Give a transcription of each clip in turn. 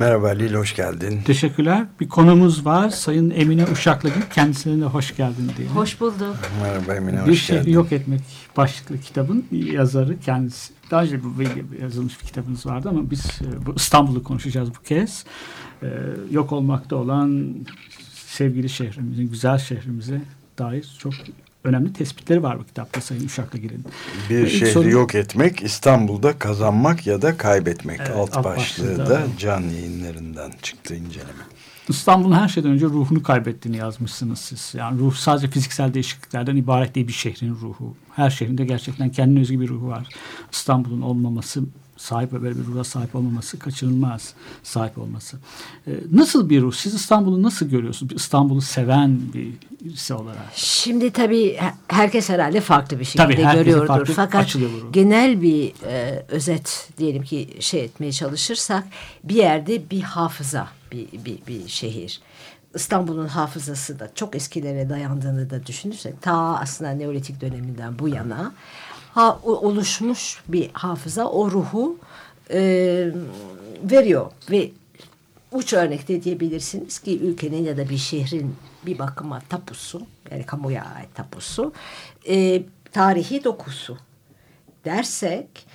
Merhaba Lil hoş geldin. Teşekkürler. Bir konumuz var. Sayın Emine Uşaklıgil. Kendisine de hoş geldin diyelim. Hoş bulduk. Merhaba Emine bir hoş şehri geldin. yok etmek başlıklı kitabın yazarı kendisi. Daha önce bu yazılmış bir kitabınız vardı ama biz e, bu İstanbul'u konuşacağız bu kez. Ee, yok olmakta olan sevgili şehrimizin, güzel şehrimize dair çok önemli tespitleri var bu kitapta Sayın Uşaklıgil'in. Bir İlk şehri soru- yok etmek, İstanbul'da kazanmak ya da kaybetmek. Evet, alt alt başlığı da da. can yayınlarından çıktı inceleme. İstanbul'un her şeyden önce ruhunu kaybettiğini yazmışsınız siz. Yani ruh sadece fiziksel değişikliklerden ibaret değil bir şehrin ruhu. Her şehrinde gerçekten kendine özgü bir ruhu var. İstanbul'un olmaması, sahip böyle bir ruha sahip olmaması kaçınılmaz sahip olması. Ee, nasıl bir ruh? Siz İstanbul'u nasıl görüyorsunuz? İstanbul'u seven birisi olarak. Şimdi tabii he- herkes herhalde farklı bir şekilde Tabii, görüyordur. farklı Fakat genel bir e, özet diyelim ki şey etmeye çalışırsak bir yerde bir hafıza, bir, bir, bir şehir. İstanbul'un hafızası da çok eskilere dayandığını da düşünürsek ta aslında Neolitik döneminden bu yana ha, oluşmuş bir hafıza o ruhu e, veriyor. Ve uç örnekte diyebilirsiniz ki ülkenin ya da bir şehrin bir bakıma tapusu yani kamuya ait tapusu e, tarihi dokusu. Dersek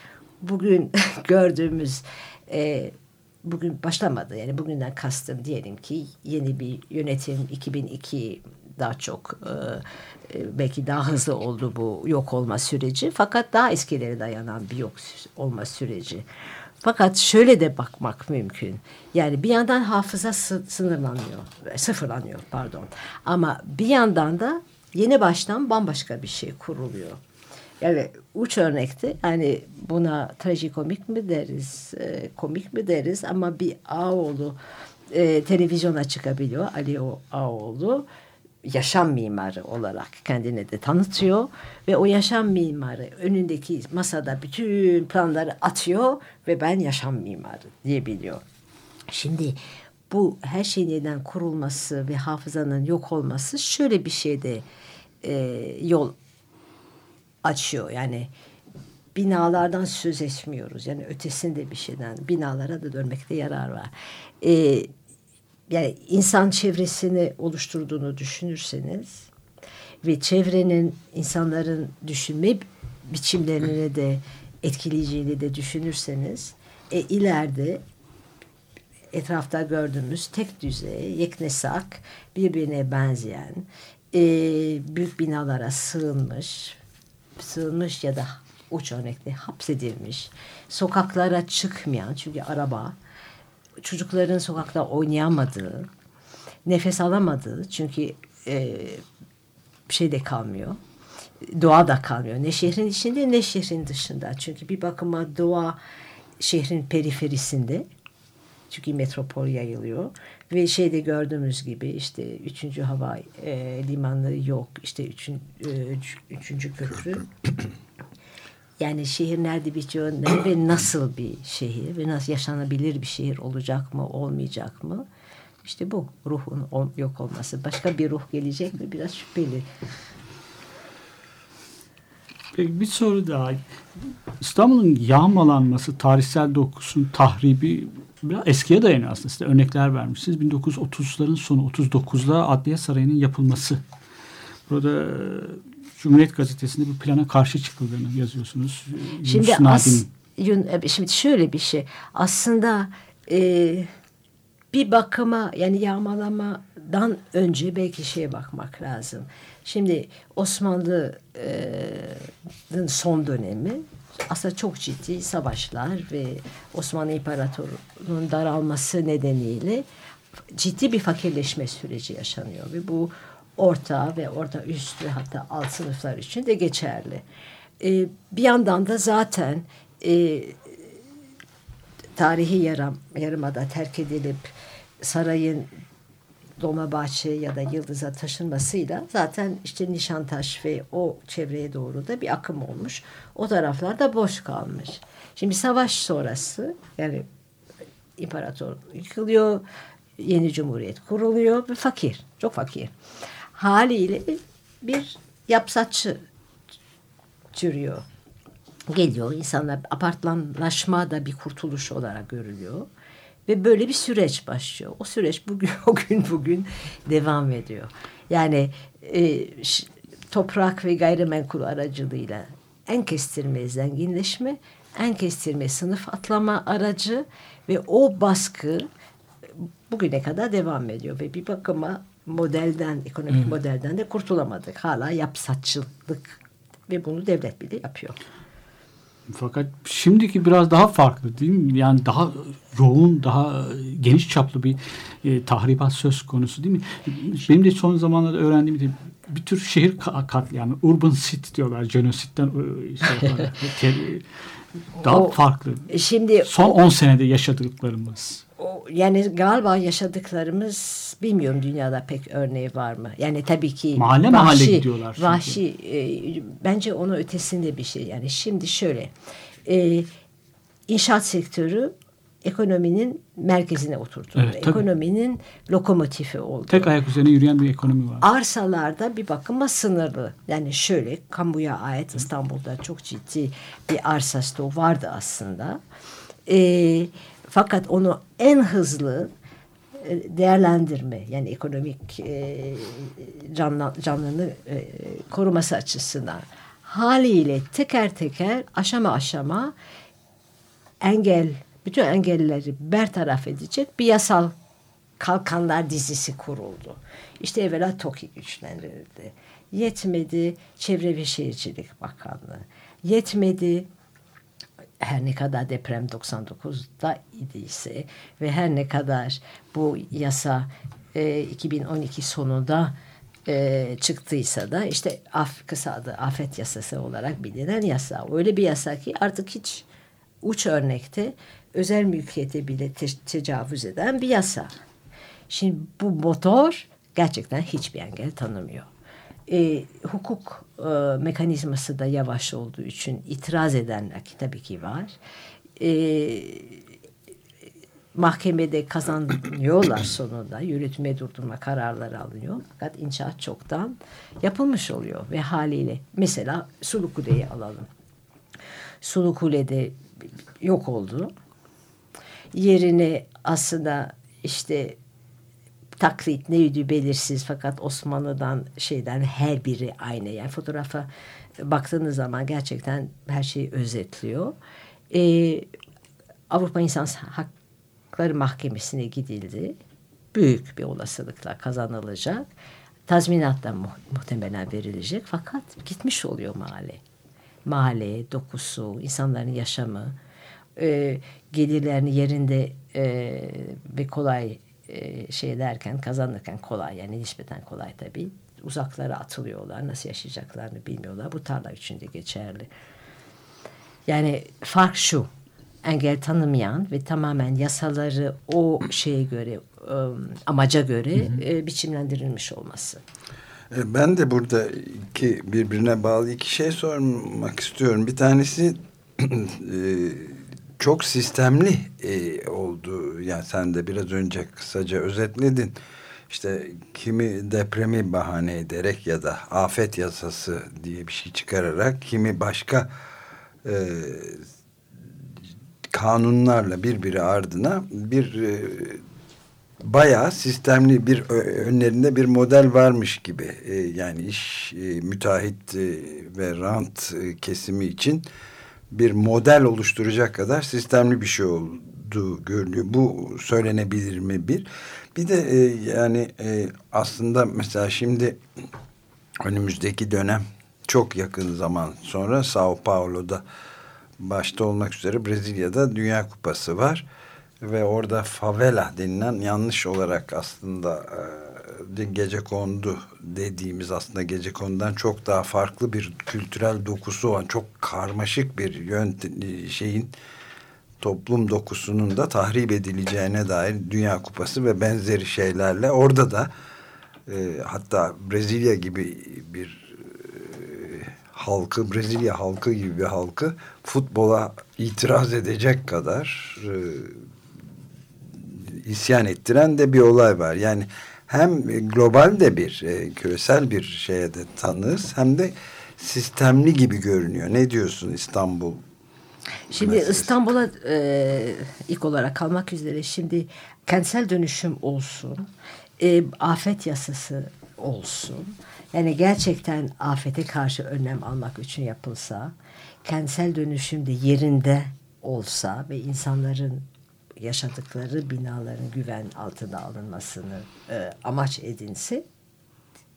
bugün gördüğümüz e, bugün başlamadı yani bugünden kastım diyelim ki yeni bir yönetim 2002 daha çok e, e, belki daha hızlı oldu bu yok olma süreci fakat daha eskilere dayanan bir yok olma süreci. Fakat şöyle de bakmak mümkün. Yani bir yandan hafıza sı- sınırlanıyor, sıfırlanıyor pardon. Ama bir yandan da yeni baştan bambaşka bir şey kuruluyor. Yani uç örnekte hani buna trajikomik mi deriz, e, komik mi deriz ama bir Ağoğlu e, televizyona çıkabiliyor. Ali O- Ağoğlu yaşam mimarı olarak kendini de tanıtıyor ve o yaşam mimarı önündeki masada bütün planları atıyor ve ben yaşam mimarı diyebiliyor. Şimdi bu her şeyin yeniden kurulması ve hafızanın yok olması şöyle bir şeyde e, yol açıyor. Yani binalardan söz etmiyoruz. Yani ötesinde bir şeyden binalara da dönmekte yarar var. Ee, yani insan çevresini oluşturduğunu düşünürseniz ve çevrenin insanların düşünme biçimlerini de etkileyeceğini de düşünürseniz e, ileride etrafta gördüğümüz tek düzey, yeknesak, birbirine benzeyen, e, büyük binalara sığınmış, sığınmış ya da uç örnekte hapsedilmiş, sokaklara çıkmayan çünkü araba, çocukların sokakta oynayamadığı, nefes alamadığı çünkü e, şey de kalmıyor. Doğa da kalmıyor. Ne şehrin içinde ne şehrin dışında. Çünkü bir bakıma doğa şehrin periferisinde. Çünkü metropol yayılıyor. Ve şeyde gördüğümüz gibi işte üçüncü hava e, limanları yok. İşte üçün, e, üç- üçüncü köprü. Yani şehir nerede bitiyor ne ve nasıl bir şehir ve nasıl yaşanabilir bir şehir olacak mı olmayacak mı? İşte bu ruhun yok olması. Başka bir ruh gelecek mi biraz şüpheli. Peki bir soru daha. İstanbul'un yağmalanması, tarihsel dokusunun tahribi biraz eskiye dayanıyor aslında. Size örnekler vermişsiniz. 1930'ların sonu, 39'da Adliye Sarayı'nın yapılması. Burada Cumhuriyet Gazetesi'nde bir plana karşı çıkıldığını yazıyorsunuz. Şimdi Yunus as. Yun- e, şimdi şöyle bir şey. Aslında e, bir bakıma yani yağmalamadan önce belki şeye bakmak lazım. Şimdi Osmanlı'nın son dönemi aslında çok ciddi savaşlar ve Osmanlı İmparatorluğu'nun daralması nedeniyle ciddi bir fakirleşme süreci yaşanıyor ve bu orta ve orta üst ve hatta alt sınıflar için de geçerli. Ee, bir yandan da zaten e, tarihi yarım, yarımada terk edilip sarayın Dolmabahçe ya da Yıldız'a taşınmasıyla zaten işte Nişantaş ve o çevreye doğru da bir akım olmuş. O taraflarda boş kalmış. Şimdi savaş sonrası yani imparator yıkılıyor, yeni cumhuriyet kuruluyor ve fakir, çok fakir. Haliyle bir yapsatçı türüyor. Geliyor insanlar apartmanlaşma da bir kurtuluş olarak görülüyor. Ve böyle bir süreç başlıyor. O süreç bugün o gün bugün devam ediyor. Yani e, toprak ve gayrimenkul aracılığıyla en kestirme zenginleşme, en kestirme sınıf atlama aracı ve o baskı bugüne kadar devam ediyor ve bir bakıma modelden, ekonomik modelden de kurtulamadık. Hala yapsatçılık ve bunu devlet bile yapıyor. Fakat şimdiki biraz daha farklı değil mi? Yani daha yoğun, daha geniş çaplı bir e, tahribat söz konusu değil mi? Benim de son zamanlarda öğrendiğim gibi bir tür şehir ka- katliamı, urban city diyorlar, jenositten e, şey. Te- daha O- farklı. E Şimdi Son 10 senede yaşadıklarımız. o, yani galiba yaşadıklarımız bilmiyorum dünyada pek örneği var mı? Yani tabii ki Mahalle mahalle gidiyorlar çünkü. Vahşi e, bence onun ötesinde bir şey. Yani şimdi şöyle e, inşaat sektörü ekonominin merkezine oturtuldu. Evet, tabii. ekonominin lokomotifi oldu. Tek ayak üzerine yürüyen bir ekonomi var. Arsalarda bir bakıma sınırlı. Yani şöyle kamuya ait İstanbul'da çok ciddi bir arsa stoğu vardı aslında. Ee, fakat onu en hızlı e, değerlendirme yani ekonomik e, canlı, canlılığını e, koruması açısından haliyle teker teker aşama aşama engel bütün engelleri bertaraf edecek bir yasal kalkanlar dizisi kuruldu. İşte evvela TOKİ güçlendirildi. Yetmedi Çevre ve Şehircilik Bakanlığı. Yetmedi her ne kadar deprem 99'da idiyse ve her ne kadar bu yasa e, 2012 sonunda e, çıktıysa da işte af, kısa adı afet yasası olarak bilinen yasa. Öyle bir yasa ki artık hiç uç örnekte özel mülkiyete bile te- tecavüz eden bir yasa. Şimdi bu motor gerçekten hiçbir engel tanımıyor. E, hukuk e, mekanizması da yavaş olduğu için itiraz edenler ki tabii ki var. E, mahkemede kazanıyorlar sonunda. Yürütme durdurma kararları alınıyor. Fakat inşaat çoktan yapılmış oluyor ve haliyle mesela Sulukule'yi alalım. Sulukule'de yok oldu. Yerine aslında işte taklit neydi belirsiz fakat Osmanlı'dan şeyden her biri aynı. Yani fotoğrafa baktığınız zaman gerçekten her şeyi özetliyor. Ee, Avrupa İnsan Hakları Mahkemesi'ne gidildi. Büyük bir olasılıkla kazanılacak. Tazminat da mu muhtemelen verilecek fakat gitmiş oluyor mahalle. Mahalle, dokusu, insanların yaşamı, e, gelirlerini yerinde e, ve kolay e, şey derken kazanırken kolay yani nispeten kolay tabii. Uzaklara atılıyorlar. Nasıl yaşayacaklarını bilmiyorlar. Bu tarla için de geçerli. Yani fark şu. Engel tanımayan ve tamamen yasaları o şeye göre e, amaca göre e, biçimlendirilmiş olması. E, Ben de burada iki birbirine bağlı iki şey sormak istiyorum. Bir tanesi çok sistemli e, oldu. Yani sen de biraz önce kısaca özetledin. İşte kimi depremi bahane ederek ya da afet yasası diye bir şey çıkararak kimi başka e, kanunlarla birbiri ardına bir e, bayağı sistemli bir ö- önlerinde bir model varmış gibi E, yani iş e, müteahhit e, ve rant e, kesimi için bir model oluşturacak kadar sistemli bir şey olduğu görülüyor. Bu söylenebilir mi bir? Bir de e, yani e, aslında mesela şimdi önümüzdeki dönem çok yakın zaman sonra Sao Paulo'da başta olmak üzere Brezilya'da Dünya Kupası var ve orada favela denilen yanlış olarak aslında e, gece kondu dediğimiz aslında gece konudan çok daha farklı bir kültürel dokusu olan çok karmaşık bir yöntem şeyin toplum dokusunun da tahrip edileceğine dair Dünya Kupası ve benzeri şeylerle orada da e, hatta Brezilya gibi bir e, halkı Brezilya halkı gibi bir halkı futbola itiraz edecek kadar e, isyan ettiren de bir olay var. Yani hem global de bir e, küresel bir şeye de tanığız hem de sistemli gibi görünüyor. Ne diyorsun İstanbul? Şimdi? İstanbul'a e, ilk olarak kalmak üzere şimdi kentsel dönüşüm olsun, e, afet yasası olsun. Yani gerçekten afete karşı önlem almak için yapılsa, kentsel dönüşüm de yerinde olsa ve insanların yaşadıkları binaların güven altına alınmasını e, amaç edinse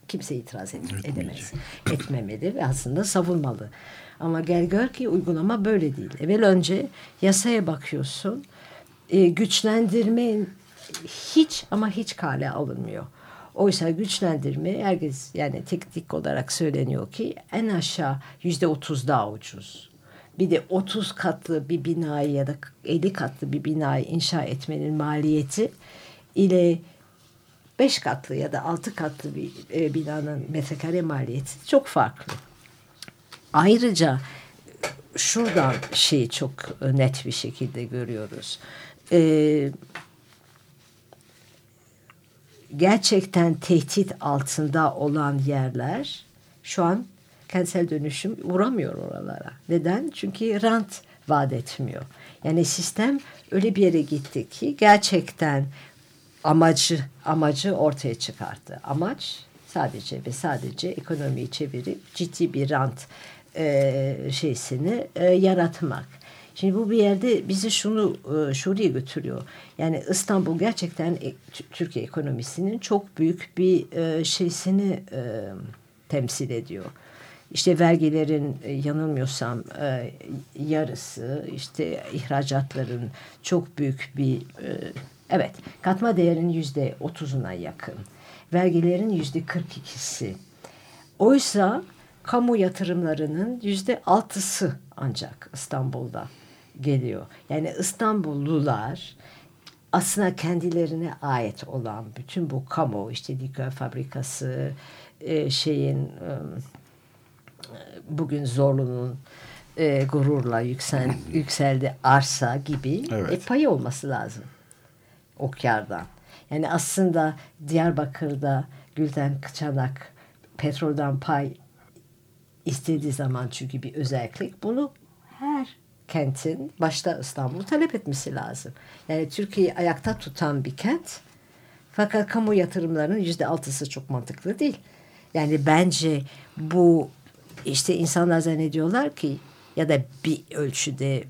kimse itiraz ed- edemez. Etmemeli ve aslında savunmalı. Ama gel gör ki uygulama böyle değil. Evvel önce yasaya bakıyorsun. E, güçlendirme hiç ama hiç kale alınmıyor. Oysa güçlendirme herkes yani teknik olarak söyleniyor ki en aşağı yüzde otuz daha ucuz. Bir de 30 katlı bir binayı ya da 50 katlı bir binayı inşa etmenin maliyeti ile 5 katlı ya da 6 katlı bir e, binanın metrekare maliyeti çok farklı. Ayrıca şuradan şeyi çok net bir şekilde görüyoruz. Ee, gerçekten tehdit altında olan yerler şu an kentsel dönüşüm uğramıyor oralara. Neden? Çünkü rant vaat etmiyor. Yani sistem öyle bir yere gitti ki gerçekten amacı amacı ortaya çıkarttı. Amaç sadece ve sadece ekonomiyi çevirip ciddi bir rant e, şeysini e, yaratmak. Şimdi bu bir yerde bizi şunu e, şuraya götürüyor. Yani İstanbul gerçekten e, Türkiye ekonomisinin çok büyük bir e, şeysini e, temsil ediyor. İşte vergilerin e, yanılmıyorsam e, yarısı, işte ihracatların çok büyük bir e, evet katma değerin yüzde otuzuna yakın. Vergilerin yüzde kırk ikisi. Oysa kamu yatırımlarının yüzde altısı ancak İstanbul'da geliyor. Yani İstanbullular aslında kendilerine ait olan bütün bu kamu işte likör fabrikası şeyin e, bugün Zorlu'nun e, gururla yüksel, yükseldi arsa gibi Evet. e, payı olması lazım o kardan. Yani aslında Diyarbakır'da Gülden Çanak petrolden pay istediği zaman çünkü bir özellik bunu her kentin başta İstanbul'u talep etmesi lazım. Yani Türkiye'yi ayakta tutan bir kent fakat kamu yatırımlarının yüzde altısı çok mantıklı değil. Yani bence bu işte insanlar zannediyorlar ki ya da bir ölçüde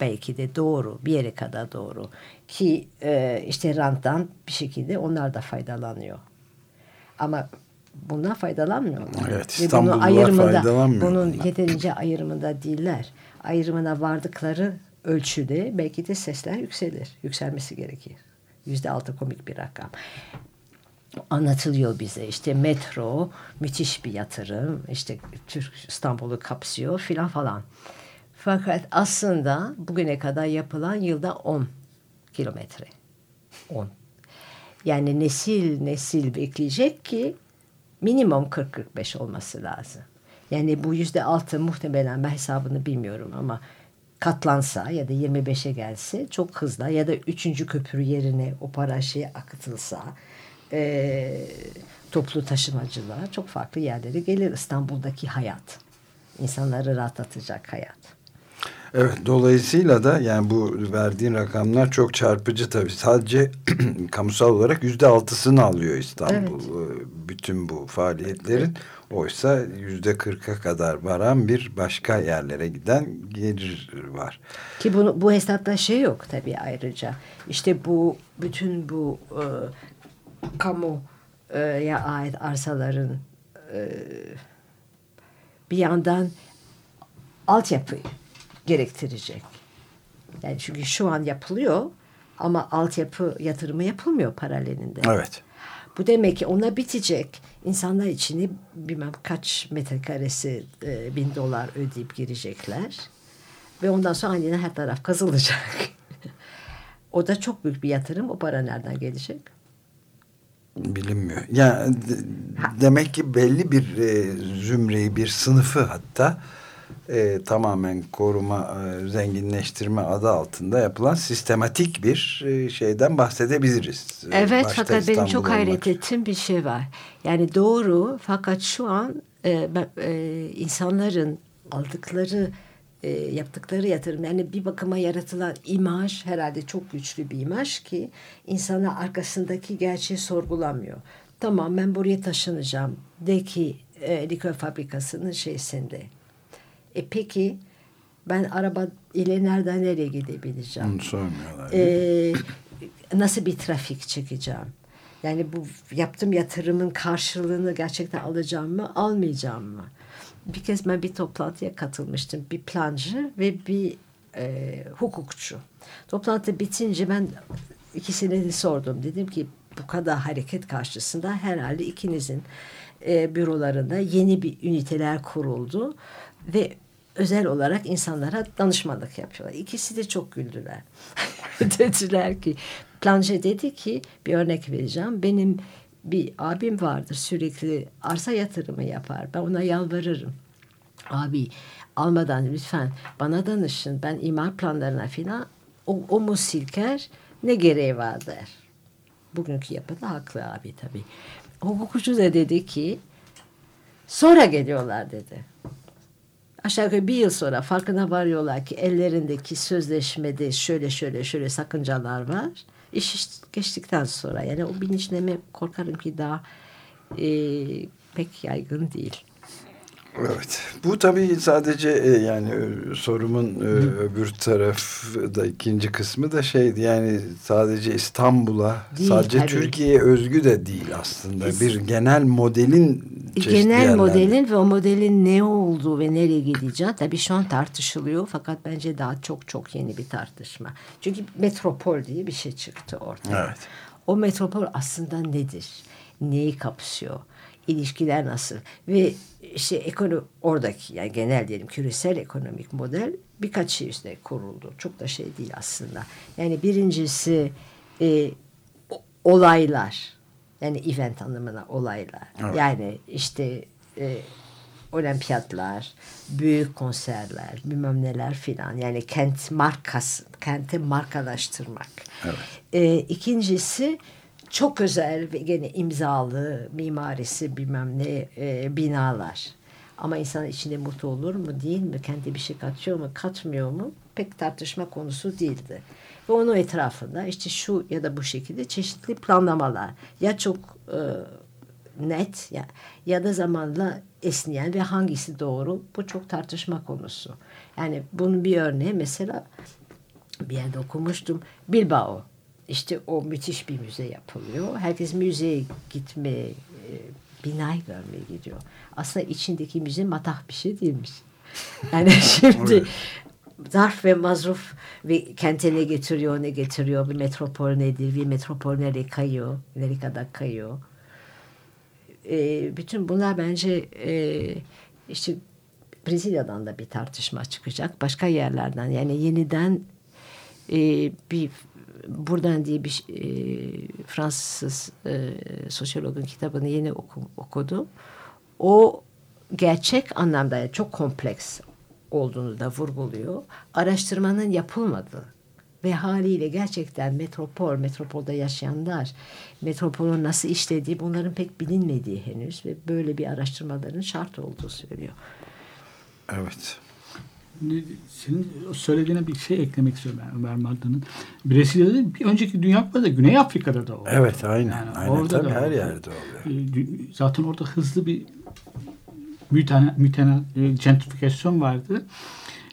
belki de doğru bir yere kadar doğru ki e, işte ranttan bir şekilde onlar da faydalanıyor. Ama bundan faydalanmıyorlar. Evet, Ve ayrımında, faydalanmıyorlar. bunun yeterince ayrımında değiller. Ayrımına vardıkları ölçüde belki de sesler yükselir. Yükselmesi gerekir. Yüzde altı komik bir rakam. Anlatılıyor bize işte metro müthiş bir yatırım işte Türk İstanbul'u kapsıyor filan falan. Fakat aslında bugüne kadar yapılan yılda 10 kilometre. 10. Yani nesil nesil bekleyecek ki minimum 40-45 olması lazım. Yani bu yüzde altı muhtemelen ben hesabını bilmiyorum ama katlansa ya da 25'e gelse çok hızlı ya da üçüncü köprü yerine o para şeye akıtılsa e, toplu taşımacılar çok farklı yerlere gelir İstanbul'daki hayat. İnsanları rahatlatacak hayat. Evet dolayısıyla da yani bu verdiğin rakamlar çok çarpıcı tabii. Sadece kamusal olarak yüzde altısını alıyor İstanbul. e, Bütün bu faaliyetlerin. Oysa yüzde kırka kadar varan bir başka yerlere giden gelir var. Ki bunu, bu hesapta şey yok tabii ayrıca. İşte bu bütün bu e, kamuya ait arsaların e, bir yandan altyapı gerektirecek. Yani çünkü şu an yapılıyor ama altyapı yatırımı yapılmıyor paralelinde. Evet. Bu demek ki ona bitecek. İnsanlar içini bilmem kaç metrekaresi e, bin dolar ödeyip girecekler. Ve ondan sonra aniden her taraf kazılacak. O da çok büyük bir yatırım. O para nereden gelecek? Bilinmiyor. Yani de- demek ki belli bir e, zümreyi, bir sınıfı hatta e, tamamen koruma, e, zenginleştirme adı altında yapılan sistematik bir e, şeyden bahsedebiliriz. E, Evet başta fakat benim çok İstanbul hayret olmak üzere. ettiğim bir şey var. Yani doğru fakat şu an e, e, insanların aldıkları e, yaptıkları yatırım yani bir bakıma yaratılan imaj herhalde çok güçlü bir imaj ki insana arkasındaki gerçeği sorgulamıyor. Tamam ben buraya taşınacağım de ki e, likör fabrikasının şeysinde. E peki ben araba ile nereden nereye gidebileceğim? Onu sormuyorlar. Ee, nasıl bir trafik çekeceğim? Yani bu yaptığım yatırımın karşılığını gerçekten alacağım mı, almayacağım mı? Bir kez ben bir toplantıya katılmıştım. Bir plancı ve bir e, hukukçu. Toplantı bitince ben ikisine de sordum. Dedim ki bu kadar hareket karşısında herhalde ikinizin e, bürolarında yeni bir üniteler kuruldu ve özel olarak insanlara danışmanlık yapıyorlar. İkisi de çok güldüler. Dediler ki Planche dedi ki bir örnek vereceğim. Benim bir abim vardır sürekli arsa yatırımı yapar. Ben ona yalvarırım. Abi almadan lütfen bana danışın. Ben imar planlarına filan o, o mu silker ne gereği var der. Bugünkü yapıda haklı abi tabii. Hukukçu da dedi ki sonra geliyorlar dedi aşağı yukarı bir yıl sonra farkına varıyorlar ki ellerindeki sözleşmede şöyle şöyle şöyle sakıncalar var. İş geçtikten sonra yani o bilinçleme korkarım ki daha e, pek yaygın değil. Evet. Bu tabii sadece e, yani e, sorumun e, öbür tarafı da ikinci kısmı da şeydi yani sadece İstanbul'a sadece tabii. Türkiye'ye özgü de değil aslında. Es- Bir genel modelin Genel yerlerde. modelin ve o modelin ne olduğu ve nereye gideceği tabii şu an tartışılıyor fakat bence daha çok çok yeni bir tartışma. Çünkü metropol diye bir şey çıktı ortaya. Evet. O metropol aslında nedir? Neyi kapsıyor? İlişkiler nasıl? Ve işte ekonomi oradaki yani genel diyelim küresel ekonomik model birkaç şey üstüne kuruldu. Çok da şey değil aslında. Yani birincisi e, olaylar. Yani event anlamına olaylar. Evet. Yani işte e, olimpiyatlar, büyük konserler, bilmem neler filan. Yani kent markası, kenti markalaştırmak. E, ikincisi çok özel ve gene imzalı mimarisi bilmem ne e, binalar. Ama insan içinde mutlu olur mu değil mi? Kendi bir şey katıyor mu katmıyor mu? Pek tartışma konusu değildi. Ve onun etrafında işte şu ya da bu şekilde çeşitli planlamalar. Ya çok e, net ya, ya da zamanla esneyen ve hangisi doğru bu çok tartışma konusu. Yani bunun bir örneği mesela bir yerde okumuştum Bilbao. İşte o müthiş bir müze yapılıyor. Herkes müzeye gitme, e, binayı görmeye gidiyor. Aslında içindeki müze matah bir şey değilmiş. Yani şimdi zarf ve mazruf ve kente ne getiriyor, ne getiriyor, bir metropol nedir, bir metropol nereye kayıyor, nereye kadar kayıyor. E, bütün bunlar bence e, işte Brezilya'dan da bir tartışma çıkacak. Başka yerlerden yani yeniden e, bir buradan diye bir e, Fransız e, sosyologun kitabını yeni oku, okudum. O gerçek anlamda yani çok kompleks olduğunu da vurguluyor. Araştırmanın yapılmadığı ve haliyle gerçekten metropol, metropolda yaşayanlar, metropolün nasıl işlediği bunların pek bilinmediği henüz ve böyle bir araştırmaların şart olduğu söylüyor. Evet. Senin söylediğine bir şey eklemek istiyorum ben Ömer Madda'nın. Brezilya'da bir önceki Dünya Kupası da Güney Afrika'da da oldu. Evet aynen. Yani aynen. orada Tabii da her oldu. yerde oluyor. E, Zaten orada hızlı bir mütena, mütena, e, gentrifikasyon vardı.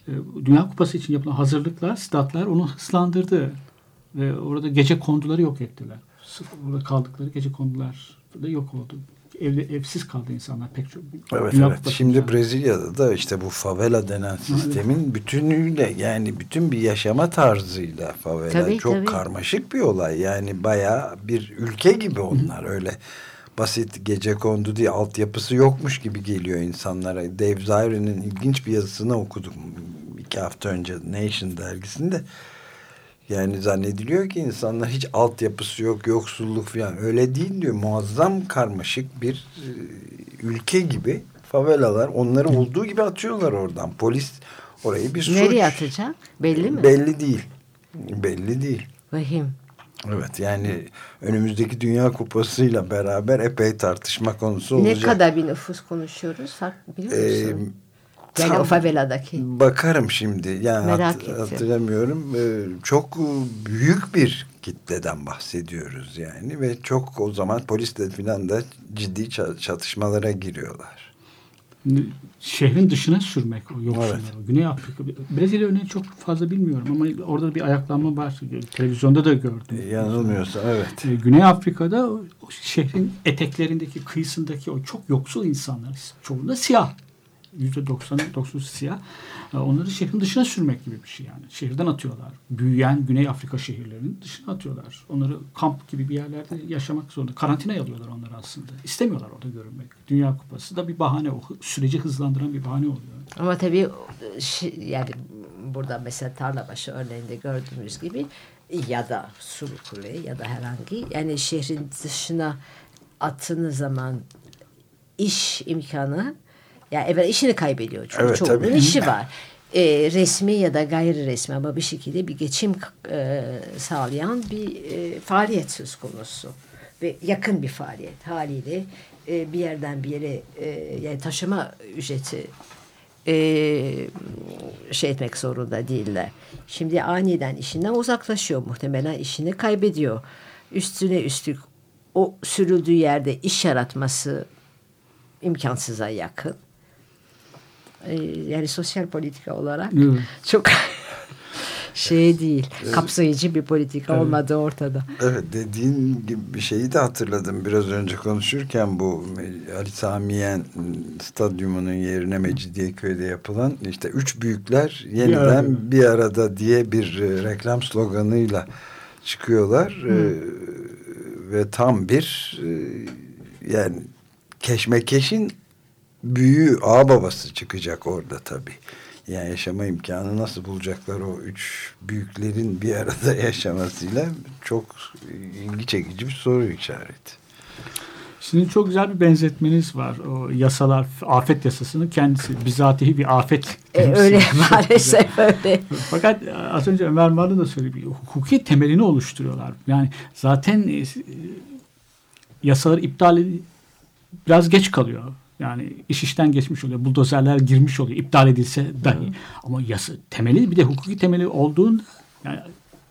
E, Dünya Kupası için yapılan hazırlıklar, statlar onu hızlandırdı. Ve orada gece konduları yok ettiler. Sırf orada kaldıkları gece kondular da yok oldu. Evde, evsiz kaldı insanlar pek çok. Evet evet. Şimdi. Brezilya'da da işte bu favela denen sistemin bütünüyle yani bütün bir yaşama tarzıyla favela Tabii, çok tabii. karmaşık bir olay. Yani bayağı bir ülke gibi onlar öyle basit gece kondu diye altyapısı yokmuş gibi geliyor insanlara. Dave Zirin'in ilginç bir yazısını okudum iki hafta önce Nation dergisinde. Yani zannediliyor ki insanlar hiç altyapısı yok, yoksulluk falan. Öyle değil diyor. Muazzam karmaşık bir e, ülke gibi favelalar. Onları olduğu gibi atıyorlar oradan. Polis orayı bir suç. Nereye atacak? Belli mi? Belli değil. Belli değil. Vahim. Evet yani önümüzdeki Dünya Kupası'yla beraber epey tartışma konusu Ne olacak. kadar bir nüfus konuşuyoruz? Biliyor Ee, musun? Yani tam o faveladaki. Bakarım şimdi. Yani Merak hat- hatırlamıyorum. Ee, çok büyük bir kitleden bahsediyoruz yani ve çok o zaman polisle falan da ciddi ça- çatışmalara giriyorlar. şehrin dışına sürmek o yoksulları. Evet. Güney Afrika. Brezilya örneği çok fazla bilmiyorum ama orada bir ayaklanma var. Televizyonda da gördüm. Ee, yanılmıyorsam evet. E, Güney Afrika'da şehrin eteklerindeki, kıyısındaki o çok yoksul insanlar, çoğunda siyah. Yüzde doksanı, doksanı siyah. E, Onları şehrin dışına sürmek gibi bir şey yani. Şehirden atıyorlar. Büyüyen Güney Afrika şehirlerinin dışına atıyorlar. Onları kamp gibi bir yerlerde yaşamak zorunda. Karantinaya alıyorlar onları aslında. İstemiyorlar orada görünmek. Dünya Kupası da bir bahane. O süreci hızlandıran bir bahane oluyor. Ama tabii yani burada mesela Tarlabaşı örneğinde gördüğümüz gibi ya da Surukule ya da herhangi yani şehrin dışına attığınız zaman iş imkanı ya evvel işini kaybediyor çünkü Evet, çoğunun tabii. işi var. Ee, resmi ya da gayri resmi ama bir şekilde bir geçim e, sağlayan bir e, faaliyet söz konusu ve yakın bir faaliyet haliyle e, bir yerden bir yere e, yani taşıma ücreti e, şey etmek zorunda değiller. Şimdi aniden işinden uzaklaşıyor muhtemelen işini kaybediyor. Üstüne üstlük o sürüldüğü yerde iş yaratması imkansıza yakın. E, yani sosyal politika olarak Evet. çok şey değil, kapsayıcı bir politika olmadığı ortada. Evet dediğin gibi bir şeyi de hatırladım biraz önce konuşurken bu Ali Samiyen stadyumunun yerine Mecidiyeköy'de yapılan işte üç büyükler yeniden arada. bir arada diye bir e, reklam sloganıyla çıkıyorlar E, ve tam bir e, yani keşmekeşin büyüğü ağababası çıkacak orada tabii. Yani yaşama imkanı nasıl bulacaklar o üç büyüklerin bir arada yaşamasıyla çok ilgi çekici bir soru işareti. Sizin çok güzel bir benzetmeniz var. O yasalar, afet yasasının kendisi bizatihi bir afet. E, öyle maalesef öyle. Fakat e, az önce Ömer Marlı da söyledi. bir Hukuki temelini oluşturuyorlar. Yani zaten e, e, yasaları iptal biraz geç kalıyor. Yani iş işten geçmiş oluyor. Buldozerler girmiş oluyor. iptal edilse dahi. Ama yasa temeli bir de hukuki temeli olduğunda yani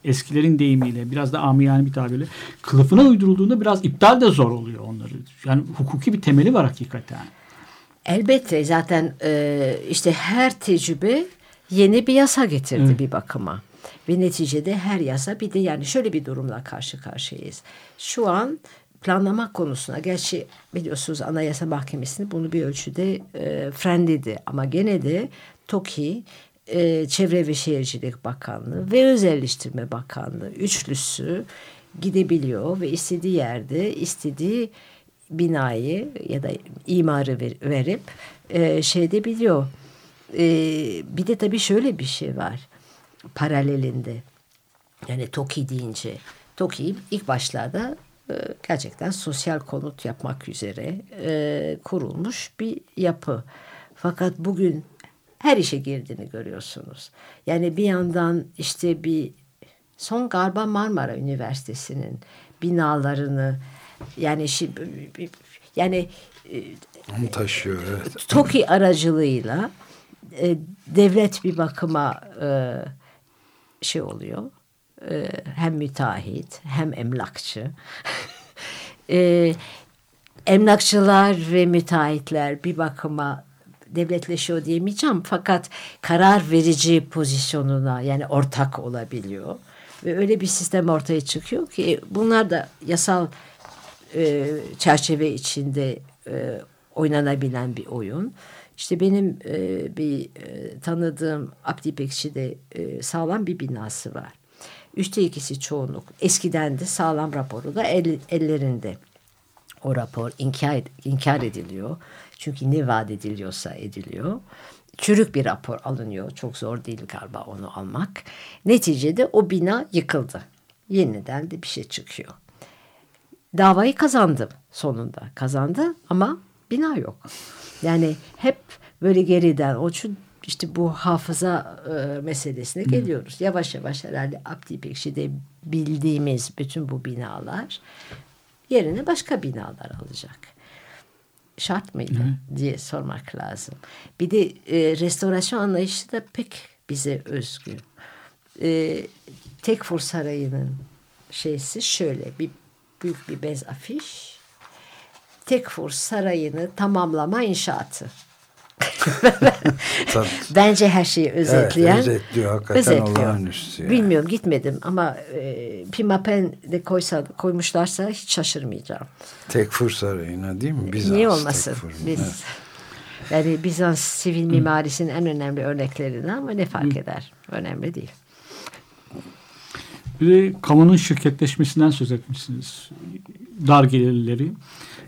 eskilerin deyimiyle biraz da amiyane bir tabirle kılıfına uydurulduğunda biraz iptal de zor oluyor onları. Yani hukuki bir temeli var hakikaten. Elbette zaten e, işte her tecrübe yeni bir yasa getirdi Evet. bir bakıma. Ve neticede her yasa bir de yani şöyle bir durumla karşı karşıyayız. Şu an planlama konusuna gerçi biliyorsunuz Anayasa Mahkemesi'ni bunu bir ölçüde e, frenledi ama gene de TOKİ e, Çevre ve Şehircilik Bakanlığı ve Özelleştirme Bakanlığı üçlüsü gidebiliyor ve istediği yerde istediği binayı ya da imarı ver- verip e, şeyde biliyor. E, bir de tabii şöyle bir şey var paralelinde. Yani TOKİ deyince TOKİ ilk başlarda gerçekten sosyal konut yapmak üzere e, kurulmuş bir yapı. Fakat bugün her işe girdiğini görüyorsunuz. Yani bir yandan işte bir son galiba Marmara Üniversitesi'nin binalarını yani şimdi yani e, Onu taşıyor evet. TOKİ aracılığıyla e, devlet bir bakıma e, şey oluyor. E, hem müteahhit hem emlakçı. e, emlakçılar ve müteahhitler bir bakıma devletleşiyor diyemeyeceğim fakat karar verici pozisyonuna yani ortak olabiliyor. Ve öyle bir sistem ortaya çıkıyor ki bunlar da yasal e, çerçeve içinde e, oynanabilen bir oyun. İşte benim e, bir e, tanıdığım Abdi İpekçi'de e, sağlam bir binası var. Üçte ikisi çoğunluk. Eskiden de sağlam raporu da el, ellerinde. O rapor inkar, inkar ediliyor. Çünkü ne vaat ediliyorsa ediliyor. çürük bir rapor alınıyor. Çok zor değil galiba onu almak. Neticede o bina yıkıldı. Yeniden de bir şey çıkıyor. Davayı kazandım sonunda. Kazandı ama bina yok. Yani hep böyle geriden o işte bu hafıza e, meselesine geliyoruz. Yavaş yavaş herhalde Abdi İpekçi'de bildiğimiz bütün bu binalar yerine başka binalar alacak. Şart mıydı diye sormak lazım. Bir de e, restorasyon anlayışı da pek bize özgü. E, Tekfur Sarayı'nın şeysi şöyle bir büyük bir bez afiş. Tekfur Sarayı'nı tamamlama inşaatı. Bence her şeyi özetleyen. Evet, özetliyor. Hakikaten olağanüstü yani. Bilmiyorum gitmedim ama e, Pimapen de koysa, koymuşlarsa hiç şaşırmayacağım. Tekfur Sarayı'na değil mi? Bizans Niye olmasın? Tekfur'un, Biz, evet. Yani Bizans sivil mimarisinin en önemli örneklerinden ama ne fark eder? Önemli değil. Bir de kamunun şirketleşmesinden söz etmişsiniz. Dar gelirleri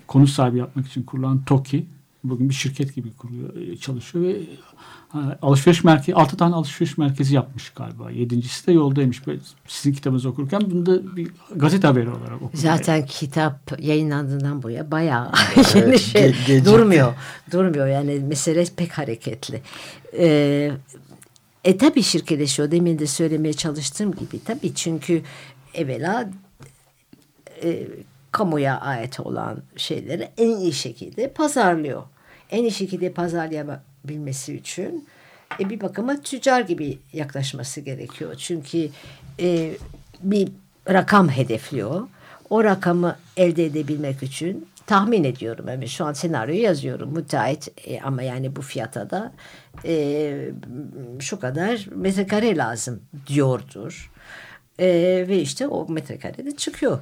konut sahibi yapmak için kurulan TOKİ bugün bir şirket gibi kuruyor, e, çalışıyor ve ha, alışveriş merkezi, altı tane alışveriş merkezi yapmış galiba. Yedincisi de yoldaymış. Böyle sizin kitabınızı okurken bunu da bir gazete haberi olarak okudum. Zaten kitap yayınlandığından buraya bayağı Evet, yeni şey ge- gecikti. durmuyor. Durmuyor yani mesele pek hareketli. Ee, e tabii şirketleşiyor. Demin de söylemeye çalıştığım gibi tabii çünkü evvela e, kamuya ait olan şeyleri en iyi şekilde pazarlıyor. En iyi şekilde pazarlayabilmesi için e, bir bakıma tüccar gibi yaklaşması gerekiyor. Çünkü e, bir rakam hedefliyor. O rakamı elde edebilmek için tahmin ediyorum. Yani şu an senaryoyu yazıyorum. Müteahhit e, ama yani bu fiyata da e, şu kadar metrekare lazım diyordur. E, ve işte o metrekare de çıkıyor.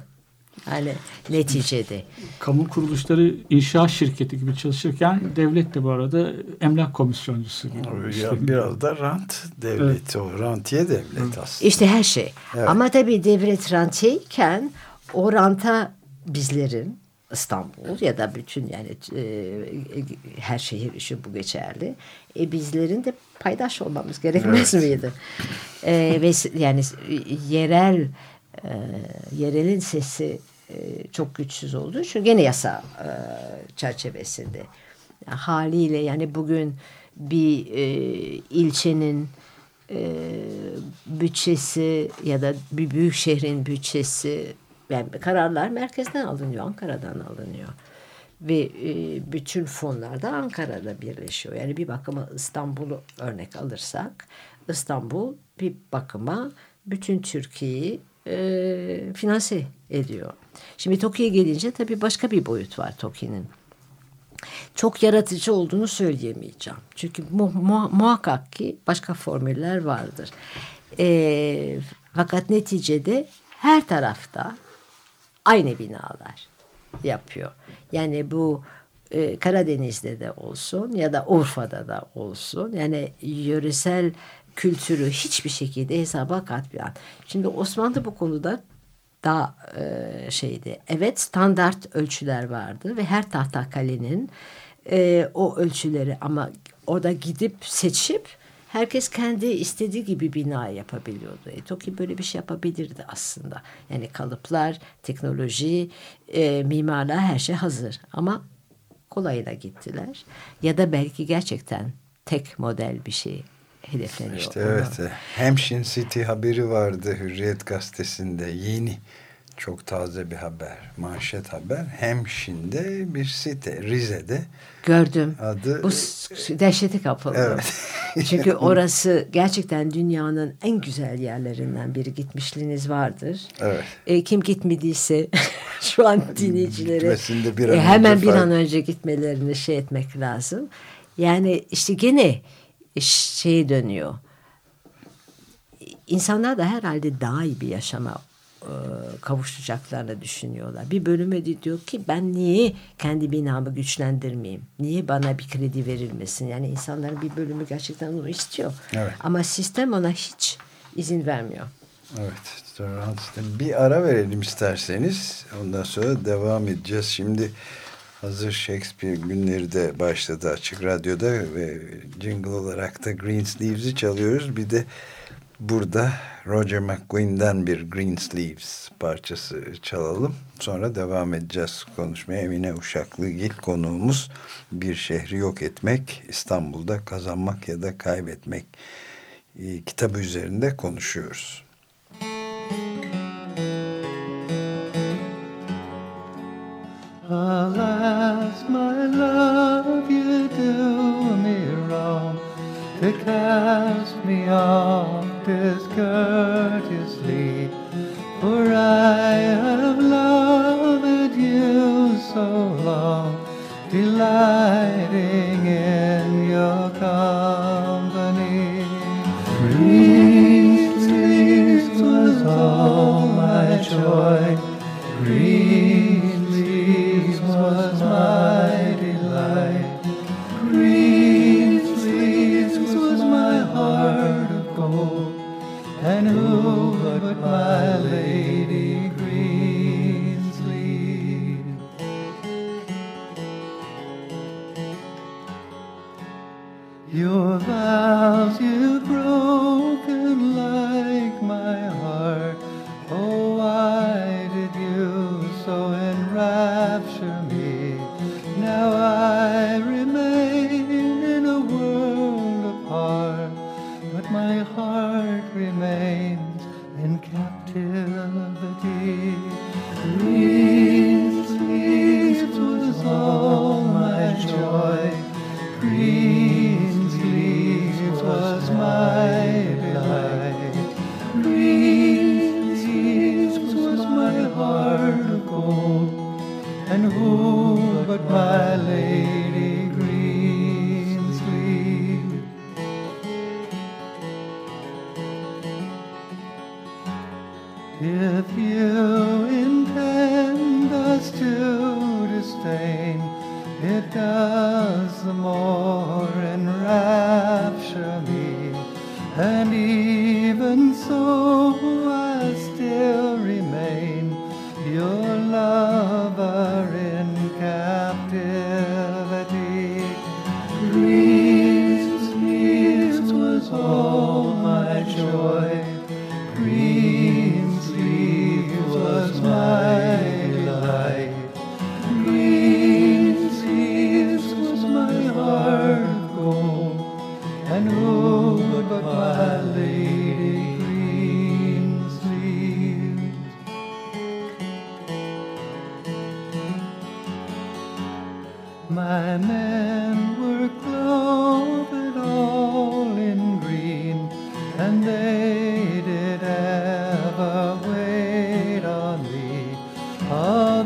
Yani neticede. Kamu kuruluşları inşaat şirketi gibi çalışırken devlet de bu arada emlak komisyoncusu gibi. Ya İşte- biraz da rant devleti o. Rantiye devlet aslında. İşte her şey. Evet. Ama tabii devlet rantiyeyken o ranta bizlerin İstanbul ya da bütün yani e, her şehir için bu geçerli. E, bizlerin de paydaş olmamız gerekmez miydi? E, ve yani yerel e, yerelin sesi e, çok güçsüz olduğu için gene yasa e, çerçevesinde haliyle yani bugün bir e, ilçenin e, bütçesi ya da bir büyük şehrin bütçesi yani kararlar merkezden alınıyor, Ankara'dan alınıyor. Ve bütün fonlar da Ankara'da birleşiyor. Yani bir bakıma İstanbul'u örnek alırsak İstanbul bir bakıma bütün Türkiye'yi e, finanse ediyor. Şimdi TOKİ'ye gelince tabii başka bir boyut var TOKİ'nin çok yaratıcı olduğunu söyleyemeyeceğim. Çünkü mu- mu- muhakkak ki başka formüller vardır. Ee, fakat neticede her tarafta aynı binalar yapıyor. Yani bu e, Karadeniz'de de olsun ya da Urfa'da da olsun. Yani yöresel kültürü hiçbir şekilde hesaba katmayan. Şimdi Osmanlı bu konuda daha e, şeydi. Evet standart ölçüler vardı ve her tahtakalenin e, o ölçüleri ama orada gidip seçip herkes kendi istediği gibi bina yapabiliyordu. E, TOKİ böyle bir şey yapabilirdi aslında. Yani kalıplar, teknoloji, e, mimarlar her şey hazır ama kolayına gittiler. Ya da belki gerçekten tek model bir şey hedefleniyor. İşte Ona- evet. e, Hampshire City haberi vardı Hürriyet gazetesinde yeni çok taze bir haber manşet haber Hemşin'de bir site Rize'de Gördüm. Adı- Bu s- dehşete kapıldım. Evet. Çünkü orası gerçekten dünyanın en güzel yerlerinden biri. Gitmişliğiniz vardır. Evet. E, kim gitmediyse şu an dinleyicilere Gitmesinde bir an e, hemen önce bir an önce gitmelerini şey etmek lazım. Yani işte gene şey dönüyor. İnsanlar da herhalde daha iyi bir yaşama e, kavuşacaklarını düşünüyorlar. Bir bölümü de diyor ki ben niye kendi binamı güçlendirmeyeyim? Niye bana bir kredi verilmesin? Yani insanların bir bölümü gerçekten onu istiyor. Evet. Ama sistem ona hiç izin vermiyor. Evet. Bir ara verelim isterseniz. Ondan sonra devam edeceğiz. Şimdi Hazır Shakespeare günleri de başladı Açık Radyo'da ve jingle olarak da Greensleeves'i çalıyoruz. Bir de burada Roger McGuinn'den bir Greensleeves parçası çalalım. Sonra devam edeceğiz konuşmaya. Emine Uşaklıgil konuğumuz bir şehri yok etmek, İstanbul'da kazanmak ya da kaybetmek e, kitabı üzerinde konuşuyoruz. Alas, my love, you do me wrong to cast me off discourteously. For I have loved you so long, delighting in your company. Green sleeves was all my joy. Green my lady Greensleeve? Your vows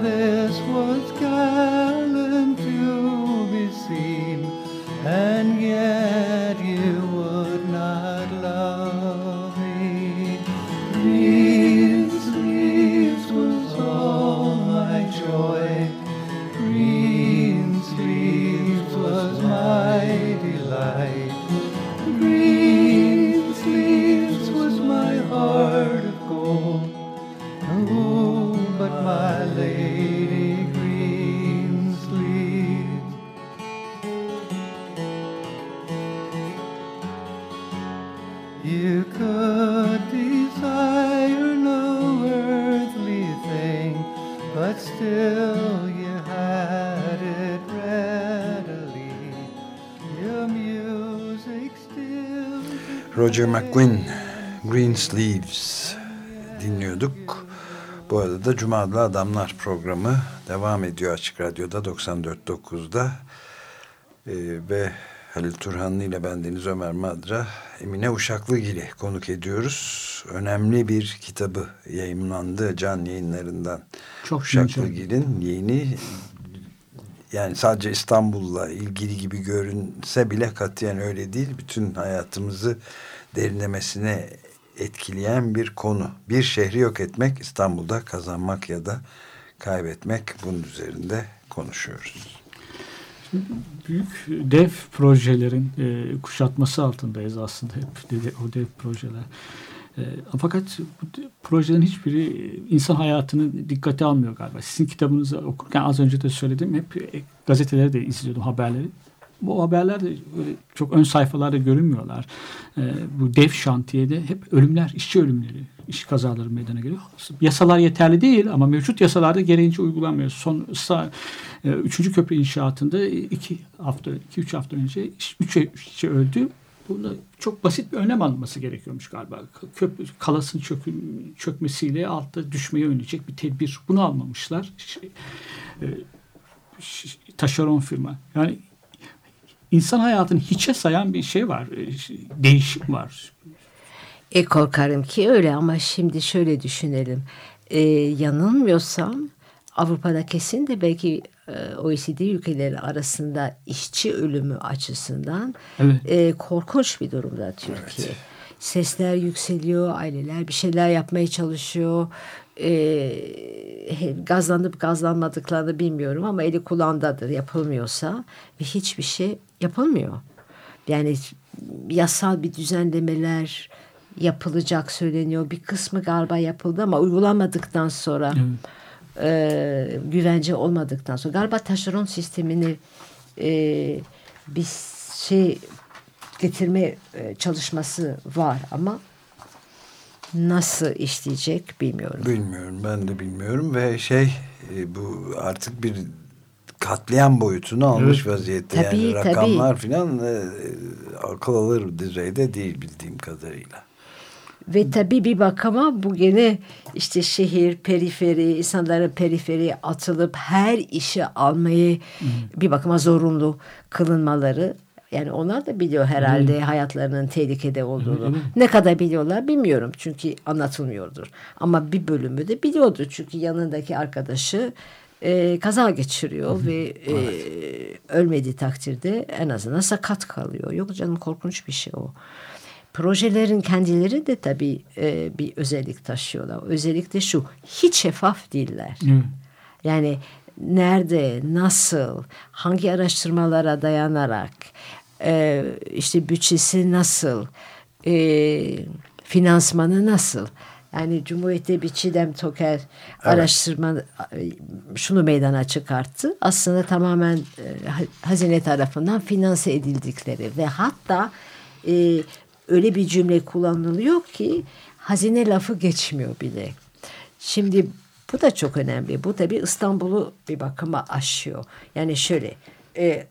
this world. Roger McGuinn, Greensleeves dinliyorduk. Bu arada da Cuma Adlı Adamlar programı devam ediyor Açık Radyo'da 94.9'da. Ee, ve Halil Turhanlı ile ben Deniz Ömer Madra, Emine Uşaklıgil'i konuk ediyoruz. Önemli bir kitabı yayınlandı can yayınlarından. Çok Uşaklıgil'in yeni yani sadece İstanbul'la ilgili gibi görünse bile katiyen öyle değil. Bütün hayatımızı derinlemesine etkileyen bir konu. Bir şehri yok etmek, İstanbul'da kazanmak ya da kaybetmek bunun üzerinde konuşuyoruz. büyük dev projelerin e, kuşatması altındayız aslında hep de, o dev projeler. E, fakat bu projelerin hiçbiri insan hayatını dikkate almıyor galiba. Sizin kitabınızı okurken az önce de söyledim. Hep e, gazeteleri de izliyordum haberleri. Bu haberler de çok ön sayfalarda görünmüyorlar. E, bu dev şantiyede hep ölümler, işçi ölümleri, iş kazaları meydana geliyor. Yasalar yeterli değil ama mevcut yasalarda gereğince uygulanmıyor. Son sa- e, üçüncü köprü inşaatında iki hafta, iki üç hafta önce üç işçi öldü. Bunda çok basit bir önlem alınması gerekiyormuş galiba. Köprü kalasın çökün, çökmesiyle altta düşmeyi önleyecek bir tedbir. Bunu almamışlar. Şey, e, taşeron firma. Yani insan hayatını hiçe sayan bir şey var. e, Değişim var. E korkarım ki öyle ama şimdi şöyle düşünelim. E, yanılmıyorsam Avrupa'da kesin de belki e, OECD ülkeleri arasında işçi ölümü açısından Evet. e, korkunç bir durumda Türkiye. Sesler yükseliyor, aileler bir şeyler yapmaya çalışıyor. E, gazlanıp gazlanmadıklarını bilmiyorum ama eli kulağındadır yapılmıyorsa ve hiçbir şey yapılmıyor. Yani yasal bir düzenlemeler yapılacak söyleniyor. Bir kısmı galiba yapıldı ama uygulanmadıktan sonra e, güvence olmadıktan sonra galiba taşeron sistemini e, bir şey getirme e, çalışması var ama nasıl işleyecek bilmiyorum. Bilmiyorum ben de bilmiyorum ve şey e, bu artık bir katliam boyutunu almış vaziyette. Tabii, yani tabii. rakamlar filan e, akıl alır düzeyde değil bildiğim kadarıyla. Ve tabii bir bakıma bu gene işte şehir, periferi, insanların periferiye atılıp her işi almayı bir bakıma zorunlu kılınmaları. Yani onlar da biliyor herhalde hayatlarının tehlikede olduğunu. Ne kadar biliyorlar bilmiyorum çünkü anlatılmıyordur. Ama bir bölümü de biliyordu çünkü yanındaki arkadaşı e, kaza geçiriyor ve e, ölmediği takdirde en azından sakat kalıyor. Yok canım korkunç bir şey o. Projelerin kendileri de tabii e, bir özellik taşıyorlar. Özellikle şu hiç şeffaf değiller. Yani nerede, nasıl, hangi araştırmalara dayanarak, e, işte bütçesi nasıl, e, finansmanı nasıl? Yani Cumhuriyet'te bir Çiğdem Toker araştırma e, şunu meydana çıkarttı. Aslında tamamen e, ha- hazine tarafından finanse edildikleri ve hatta e, öyle bir cümle kullanılıyor ki hazine lafı geçmiyor bile. Şimdi bu da çok önemli. Bu tabii İstanbul'u bir bakıma aşıyor. Yani şöyle e,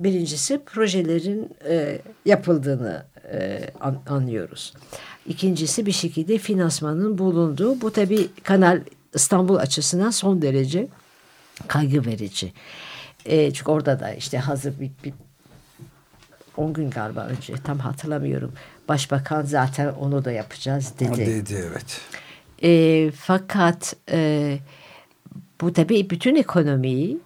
birincisi projelerin e, yapıldığını e, an- anlıyoruz. İkincisi bir şekilde finansmanın bulunduğu. Bu tabii Kanal İstanbul açısından son derece kaygı verici. E, çünkü orada da işte hazır bir, bir 10 gün galiba önce tam hatırlamıyorum. Başbakan zaten onu da yapacağız dedi. dedi evet. E, fakat e, bu tabii bütün ekonomiyi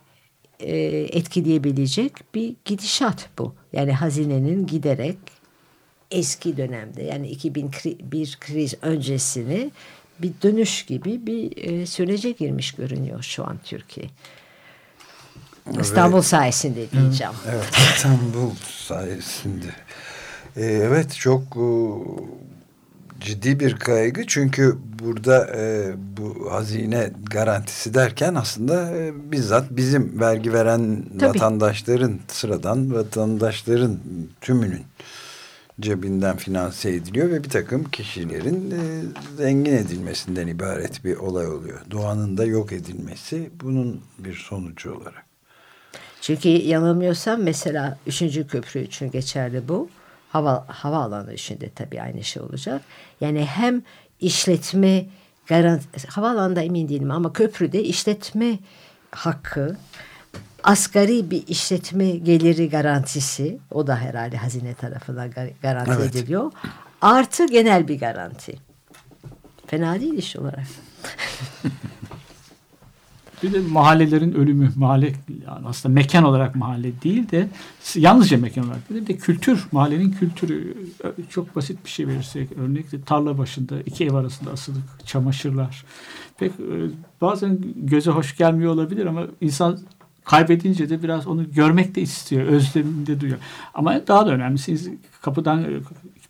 e, etkileyebilecek bir gidişat bu. Yani hazinenin giderek eski dönemde yani 2001 kriz öncesini bir dönüş gibi bir e, sürece girmiş görünüyor şu an Türkiye. İstanbul sayesinde diyeceğim. Evet İstanbul sayesinde. Ee, evet çok e, ciddi bir kaygı çünkü burada e, bu hazine garantisi derken aslında e, bizzat bizim vergi veren Tabii. vatandaşların sıradan vatandaşların tümünün cebinden finanse ediliyor ve bir takım kişilerin e, zengin edilmesinden ibaret bir olay oluyor. Doğanın da yok edilmesi bunun bir sonucu olarak. Çünkü yanılmıyorsam mesela 3. köprü için geçerli bu. Hava, havaalanı içinde tabii aynı şey olacak. Yani hem işletme garanti, havaalanında emin değilim ama köprüde işletme hakkı, asgari bir işletme geliri garantisi, o da herhalde hazine tarafından gar- garanti Evet. ediliyor. Artı genel bir garanti. Fena değil iş olarak. Bir de mahallelerin ölümü, mahalle yani aslında mekan olarak mahalle değil de yalnızca mekan olarak değil de kültür, mahallenin kültürü çok basit bir şey verirsek örnek de tarla başında iki ev arasında asılık çamaşırlar. Pek e, bazen göze hoş gelmiyor olabilir ama insan kaybedince de biraz onu görmek de istiyor, özlemini de duyuyor. Ama daha da önemlisi kapıdan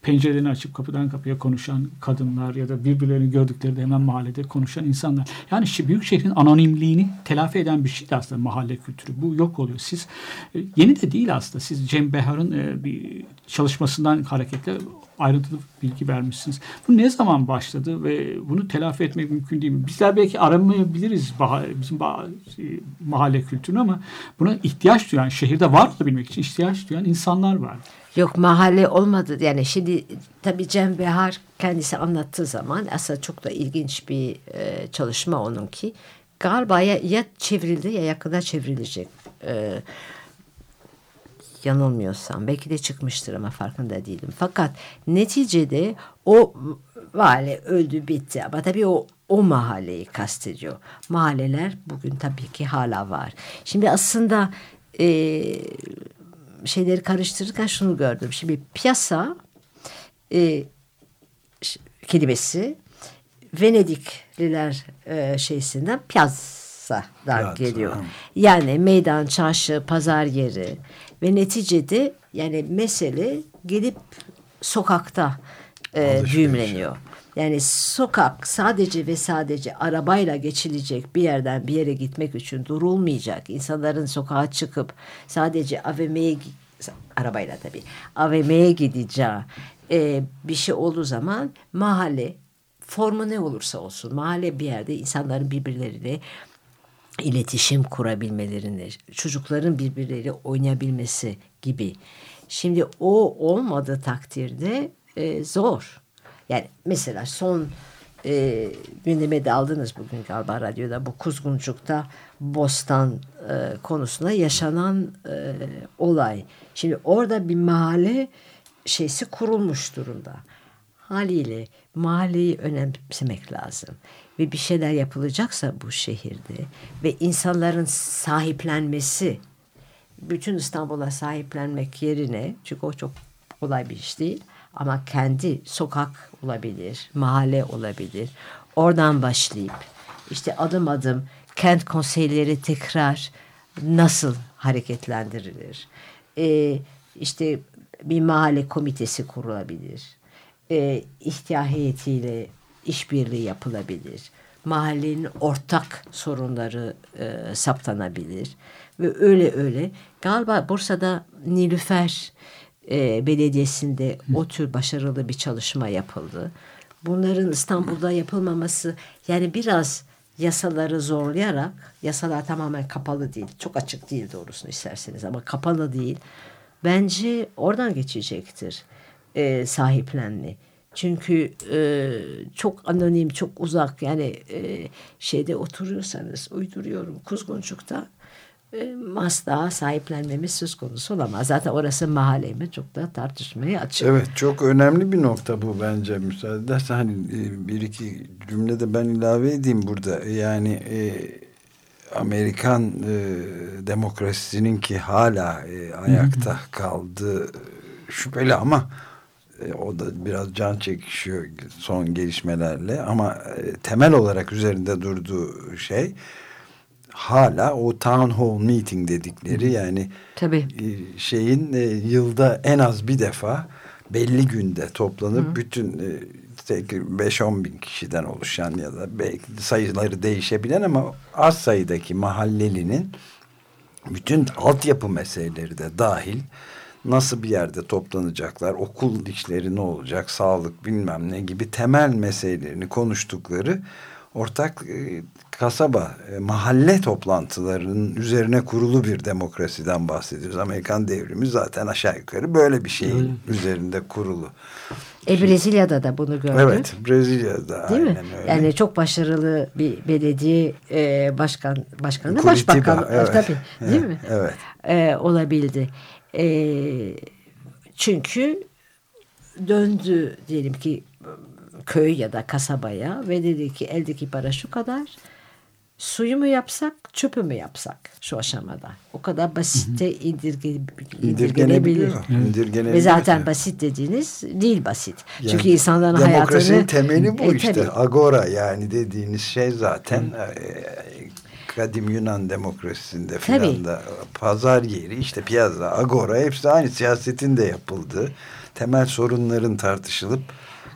pencerelerini açıp kapıdan kapıya konuşan kadınlar ya da birbirlerini gördüklerinde hemen mahallede konuşan insanlar. Yani büyük şehrin anonimliğini telafi eden bir şeydi aslında mahalle kültürü. Bu yok oluyor. Siz e, yeni de değil aslında. Siz Cem Behar'ın e, bir çalışmasından hareketle ayrıntılı bilgi vermişsiniz. Bu ne zaman başladı ve bunu telafi etmek mümkün değil mi? Bizler belki aramayabiliriz bizim e, mahalle kültürünü ama buna ihtiyaç duyan, şehirde var olabilmek için ihtiyaç duyan insanlar var. Yok mahalle olmadı. Yani şimdi tabii Cem Behar kendisi anlattığı zaman aslında çok da ilginç bir e, çalışma onunki. Galiba ya, ya çevrildi ya yakında çevrilecek. E, yanılmıyorsam belki de çıkmıştır ama farkında değilim. Fakat neticede o vali öldü bitti ama tabii o o mahalleyi kastediyor. Mahalleler bugün tabii ki hala var. Şimdi aslında e, şeyleri karıştırırken şunu gördüm. Şimdi piyasa e, kelimesi Venedikliler e, şeysinden piazzadan Piazza, geliyor. ha. Yani meydan, çarşı, pazar yeri ve neticede yani mesele gelip sokakta e, Alışveriş. düğümleniyor. Yani sokak sadece ve sadece arabayla geçilecek bir yerden bir yere gitmek için durulmayacak. İnsanların sokağa çıkıp sadece AVM'ye arabayla tabii AVM'ye gideceği e, bir şey olduğu zaman mahalle formu ne olursa olsun mahalle bir yerde insanların birbirleriyle iletişim kurabilmelerini, çocukların birbirleriyle oynayabilmesi gibi. Şimdi o olmadığı takdirde e, zor. Yani mesela son e, gündeme de aldınız bugün galiba radyoda bu Kuzguncuk'ta Bostan e, konusunda yaşanan e, olay. Şimdi orada bir mahalle şeysi kurulmuş durumda. Haliyle mahalleyi önemsemek lazım. Ve bir şeyler yapılacaksa bu şehirde ve insanların sahiplenmesi, bütün İstanbul'a sahiplenmek yerine, çünkü o çok kolay bir iş değil, ama kendi sokak olabilir, mahalle olabilir. Oradan başlayıp işte adım adım kent konseyleri tekrar nasıl hareketlendirilir? Ee, işte bir mahalle komitesi kurulabilir. Ee, ihtiya heyetiyle işbirliği yapılabilir. Mahallenin ortak sorunları e, saptanabilir. Ve öyle öyle. Galiba Bursa'da Nilüfer e, Belediyesi'nde o tür başarılı bir çalışma yapıldı. Bunların İstanbul'da yapılmaması yani biraz yasaları zorlayarak yasalar tamamen kapalı değil. Çok açık değil doğrusunu isterseniz ama kapalı değil. Bence oradan geçecektir e, sahiplenme. Çünkü e, çok anonim, çok uzak yani e, şeyde oturuyorsanız uyduruyorum Kuzguncuk'ta asla sahiplenmemiz söz konusu olamaz. Zaten orası mahallemi çok da tartışmaya açık. Evet çok önemli bir nokta bu bence müsaade edersen hani e, bir iki cümle de ben ilave edeyim burada yani e, Amerikan e, demokrasisinin ki hala e, ayakta kaldığı şüpheli ama e, o da biraz can çekişiyor son gelişmelerle ama e, temel olarak üzerinde durduğu şey hala o town hall meeting dedikleri yani Tabii. e, şeyin e, yılda en az bir defa belli günde toplanıp bütün e, 5-10 bin kişiden oluşan ya da belki sayıları değişebilen ama az sayıdaki mahallelinin bütün altyapı meseleleri de dahil nasıl bir yerde toplanacaklar, okul işleri ne olacak, sağlık bilmem ne gibi temel meselelerini konuştukları ortak e, kasaba, e, mahalle toplantılarının üzerine kurulu bir demokrasiden bahsediyoruz. Amerikan devrimi zaten aşağı yukarı böyle bir şeyin üzerinde kurulu. E, Brezilya'da da bunu gördük. Evet, Brezilya'da Değil mi? aynen öyle. Yani çok başarılı bir belediye e, başkan başkanı Curitiba, başbakan evet. tabii değil mi? Evet. E, olabildi. E, çünkü döndü diyelim ki köy ya da kasabaya ve dedi ki eldeki para şu kadar. Suyu mu yapsak, çöpü mü yapsak şu aşamada? O kadar basitte indirge, indirgenebilir. İndirgenebiliyor. Ve zaten basit dediğiniz değil basit. Yani Çünkü insanların Demokrasinin hayatını... temeli bu E, işte. tabii. Agora yani dediğiniz şey zaten e, kadim Yunan demokrasisinde filan da pazar yeri işte piazza, agora hepsi aynı siyasetin de yapıldığı temel sorunların tartışılıp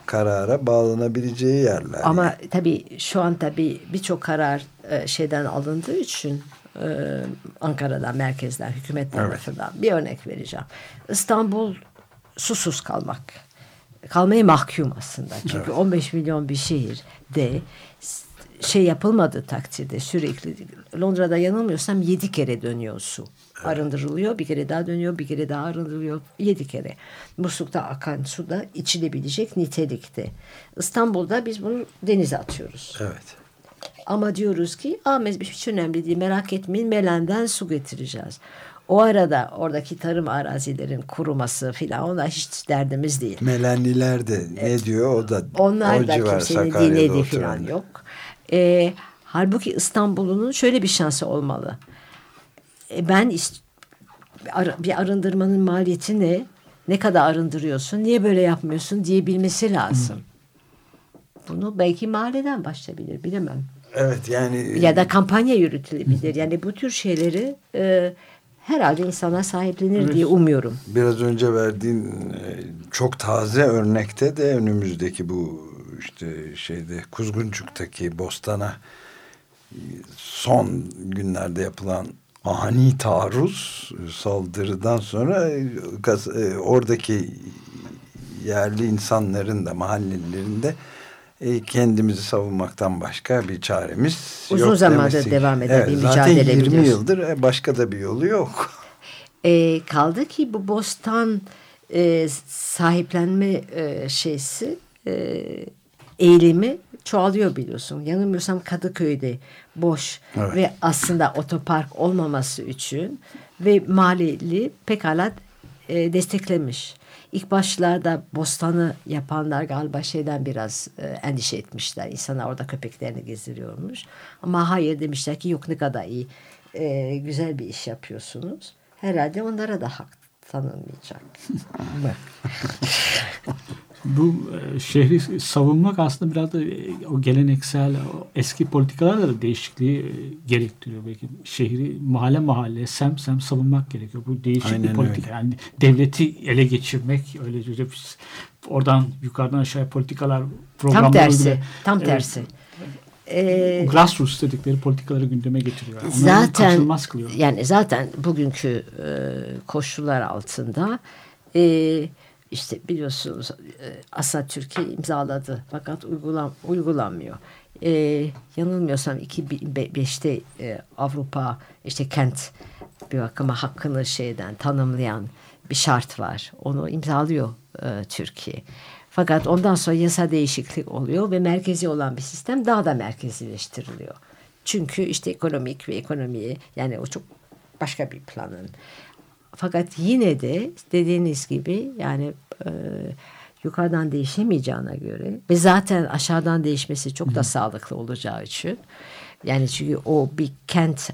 karara bağlanabileceği yerler. Ama tabii şu an tabii birçok karar e, şeyden alındığı için e, Ankara'dan, merkezden, hükümet tarafından bir örnek vereceğim. İstanbul susuz kalmak. Kalmaya mahkum aslında. Çünkü 15 milyon bir şehirde şey yapılmadığı takdirde sürekli Londra'da yanılmıyorsam 7 kere dönüyor su. Arındırılıyor, bir kere daha dönüyor, bir kere daha arındırılıyor. Yedi kere. Muslukta akan su da içilebilecek nitelikte. İstanbul'da biz bunu denize atıyoruz. Evet. Ama diyoruz ki Aa, mes- hiç önemli değil merak etmeyin Melen'den su getireceğiz. O arada oradaki tarım arazilerin kuruması filan ona hiç derdimiz değil. Melenliler de ne diyor o da Onlar o da civar kimsenin Sakarya'da dinlediği oturanlar. yok. Ee, halbuki İstanbul'un şöyle bir şansı olmalı. E, ben bir arındırmanın maliyeti ne? Ne kadar arındırıyorsun? Niye böyle yapmıyorsun diyebilmesi lazım. Bunu belki mahalleden başlayabilir bilemem. Evet yani Ya da kampanya yürütülebilir. Yani bu tür şeyleri e, herhalde insana sahiplenir diye umuyorum. biraz önce verdiğin e, çok taze örnekte de önümüzdeki bu işte şeyde Kuzguncuk'taki Bostan'a e, son günlerde yapılan ani taarruz e, saldırıdan sonra e, e, oradaki yerli insanların da mahallelilerin de e, kendimizi savunmaktan başka bir çaremiz Uzun yok zamandır demesi. devam eden bir zaten mücadele 20 biliyorsun. yıldır e, başka da bir yolu yok. E, kaldı ki bu bostan e, sahiplenme e, şeysi e, eğilimi çoğalıyor biliyorsun. Yanılmıyorsam Kadıköy'de boş Evet. ve aslında otopark olmaması için ve maliyeli pekala e, desteklemiş. İlk başlarda bostanı yapanlar galiba şeyden biraz e, endişe etmişler. İnsanlar orada köpeklerini gezdiriyormuş. Ama hayır demişler ki yok ne kadar iyi e, güzel bir iş yapıyorsunuz. Herhalde onlara da hak tanınmayacak. Bu e, şehri savunmak aslında biraz da e, o geleneksel o eski politikalarla da değişikliği e, gerektiriyor. Belki şehri mahalle mahalle sem sem savunmak gerekiyor. Bu değişik Aynen bir politika. öyle. Yani devleti ele geçirmek öyle oradan yukarıdan aşağıya politikalar programlar tam tersi. uygula- Tam Evet. tersi. E, grassroots dedikleri politikaları gündeme getiriyor. Onları zaten kaçınılmaz kılıyor. yani zaten bugünkü e, koşullar altında e, işte biliyorsunuz e, Asad Türkiye imzaladı fakat uygulan, uygulanmıyor. E, yanılmıyorsam 2005'te e, Avrupa işte kent bir bakıma hakkını şeyden tanımlayan bir şart var. Onu imzalıyor e, Türkiye. Fakat ondan sonra yasa değişiklik oluyor ve merkezi olan bir sistem daha da merkezileştiriliyor. Çünkü işte ekonomik ve ekonomiyi yani o çok başka bir planın. Fakat yine de dediğiniz gibi yani e, yukarıdan değişemeyeceğine göre ve zaten aşağıdan değişmesi çok da sağlıklı olacağı için yani çünkü o bir kent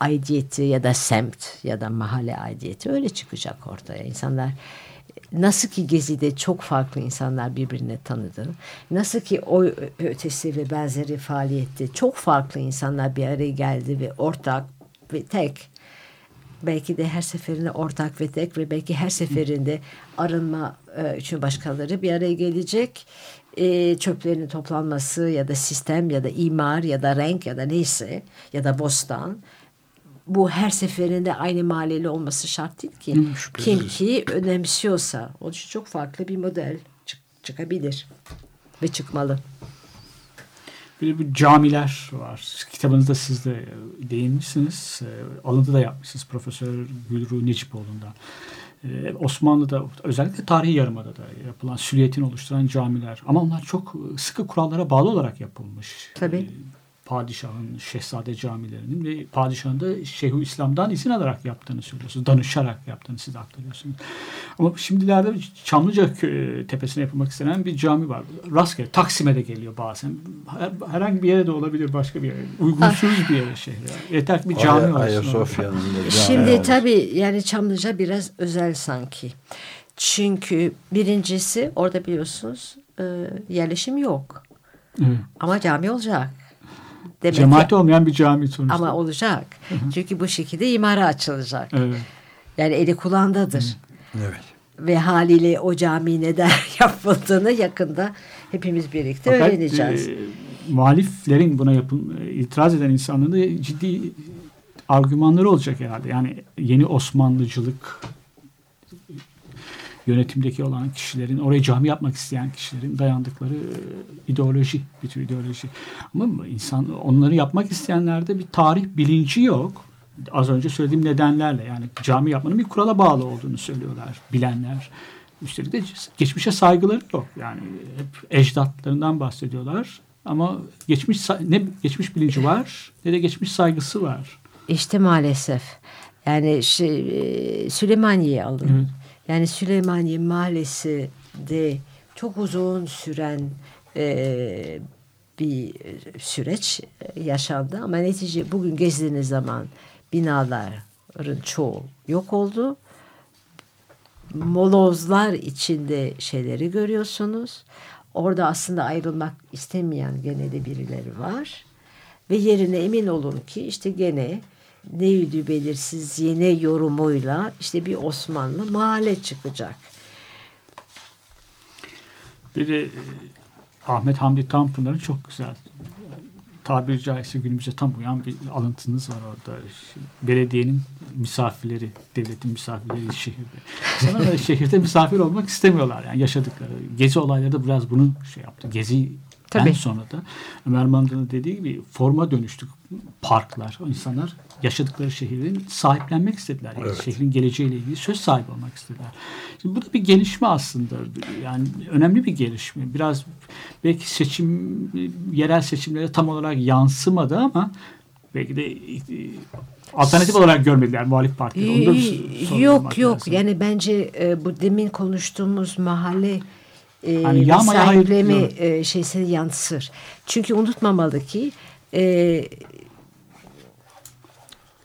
aidiyeti ya da semt ya da mahalle aidiyeti öyle çıkacak ortaya. İnsanlar nasıl ki Gezi'de çok farklı insanlar birbirine tanıdı. Nasıl ki o ötesi ve benzeri faaliyette çok farklı insanlar bir araya geldi ve ortak ve tek belki de her seferinde ortak ve tek ve belki her seferinde arınma e, için başkaları bir araya gelecek. E, çöplerin toplanması ya da sistem ya da imar ya da renk ya da neyse ya da bostan bu her seferinde aynı mahalleli olması şart değil ki. Kim ki önemsiyorsa o için çok farklı bir model çık- çıkabilir ve çıkmalı. Bir de bu camiler var. Kitabınızda siz de e, değinmişsiniz. E, Alıntı da yapmışsınız Profesör Gülru Necipoğlu'ndan. E, Osmanlı'da özellikle tarihi yarımada da yapılan süliyetini oluşturan camiler. Ama onlar çok sıkı kurallara bağlı olarak yapılmış. Tabii. Padişahın şehzade camilerinin ve padişahın da Şeyhü İslam'dan izin alarak yaptığını söylüyorsunuz. Danışarak yaptığını siz aktarıyorsunuz. Ama şimdilerde Çamlıca kö- tepesine yapılmak istenen bir cami var. Rastgele Taksim'e de geliyor bazen. Her- herhangi bir yere de olabilir başka bir yere. Uygunsuz bir yere şehre. Yeter ki bir cami Ay- var. Ayasofya'nın da cami Şimdi olmuş. tabii yani Çamlıca biraz özel sanki. Çünkü birincisi orada biliyorsunuz e, yerleşim yok. Evet. Ama cami olacak. Demek ki- Cemaati olmayan bir cami sonuçta. ama olacak. Çünkü bu şekilde imara açılacak. Evet. Yani eli kulağındadır. Evet. Ve haliyle o cami neden yapıldığını yakında hepimiz birlikte Fakat öğreneceğiz. e, muhaliflerin buna yapın, e, itiraz eden insanların da ciddi argümanları olacak herhalde. Yani yeni Osmanlıcılık yönetimdeki olan kişilerin, oraya cami yapmak isteyen kişilerin dayandıkları e, ideoloji, bir tür ideoloji. Ama insan onları yapmak isteyenlerde bir tarih bilinci yok. Az önce söylediğim nedenlerle yani cami yapmanın bir kurala bağlı olduğunu söylüyorlar bilenler. Üstelik de geçmişe saygıları yok. Yani hep ecdatlarından bahsediyorlar. Ama geçmiş ne geçmiş bilinci var ne de geçmiş saygısı var. İşte maalesef. Yani şey, e, Süleymaniye'yi alın. Evet. Yani Süleymaniye Mahallesi de çok uzun süren e, bir süreç yaşandı. Ama netice bugün gezdiğiniz zaman binaların çoğu yok oldu. Molozlar içinde şeyleri görüyorsunuz. Orada aslında ayrılmak istemeyen gene de birileri var. Ve yerine emin olun ki işte gene neydi belirsiz yeni yorumuyla işte bir Osmanlı mahalle çıkacak. Bir de e, Ahmet Hamdi Tanpınar'ın çok güzel tabiri caizse günümüze tam uyan bir alıntınız var orada. Belediyenin misafirleri, devletin misafirleri şehirde. Da şehirde misafir olmak istemiyorlar yani yaşadıkları. Gezi olayları da biraz bunu şey yaptı. Gezi Tabii. sonra da Ömer Manda'nın dediği gibi forma dönüştük parklar. İnsanlar yaşadıkları şehrin sahiplenmek istediler. Yani Evet. Şehrin geleceğiyle ilgili söz sahibi olmak istediler. Şimdi bu da bir gelişme aslında. Yani önemli bir gelişme. Biraz belki seçim yerel seçimlere tam olarak yansımadı ama belki de e, alternatif olarak görmediler muhalif partiler. Onu da bir sorgulamak yok yok lazım. yani bence e, bu demin konuştuğumuz mahalle e, Hani ve yağmaya hayır sahipleme e, şeysi yansır. Çünkü unutmamalı ki e,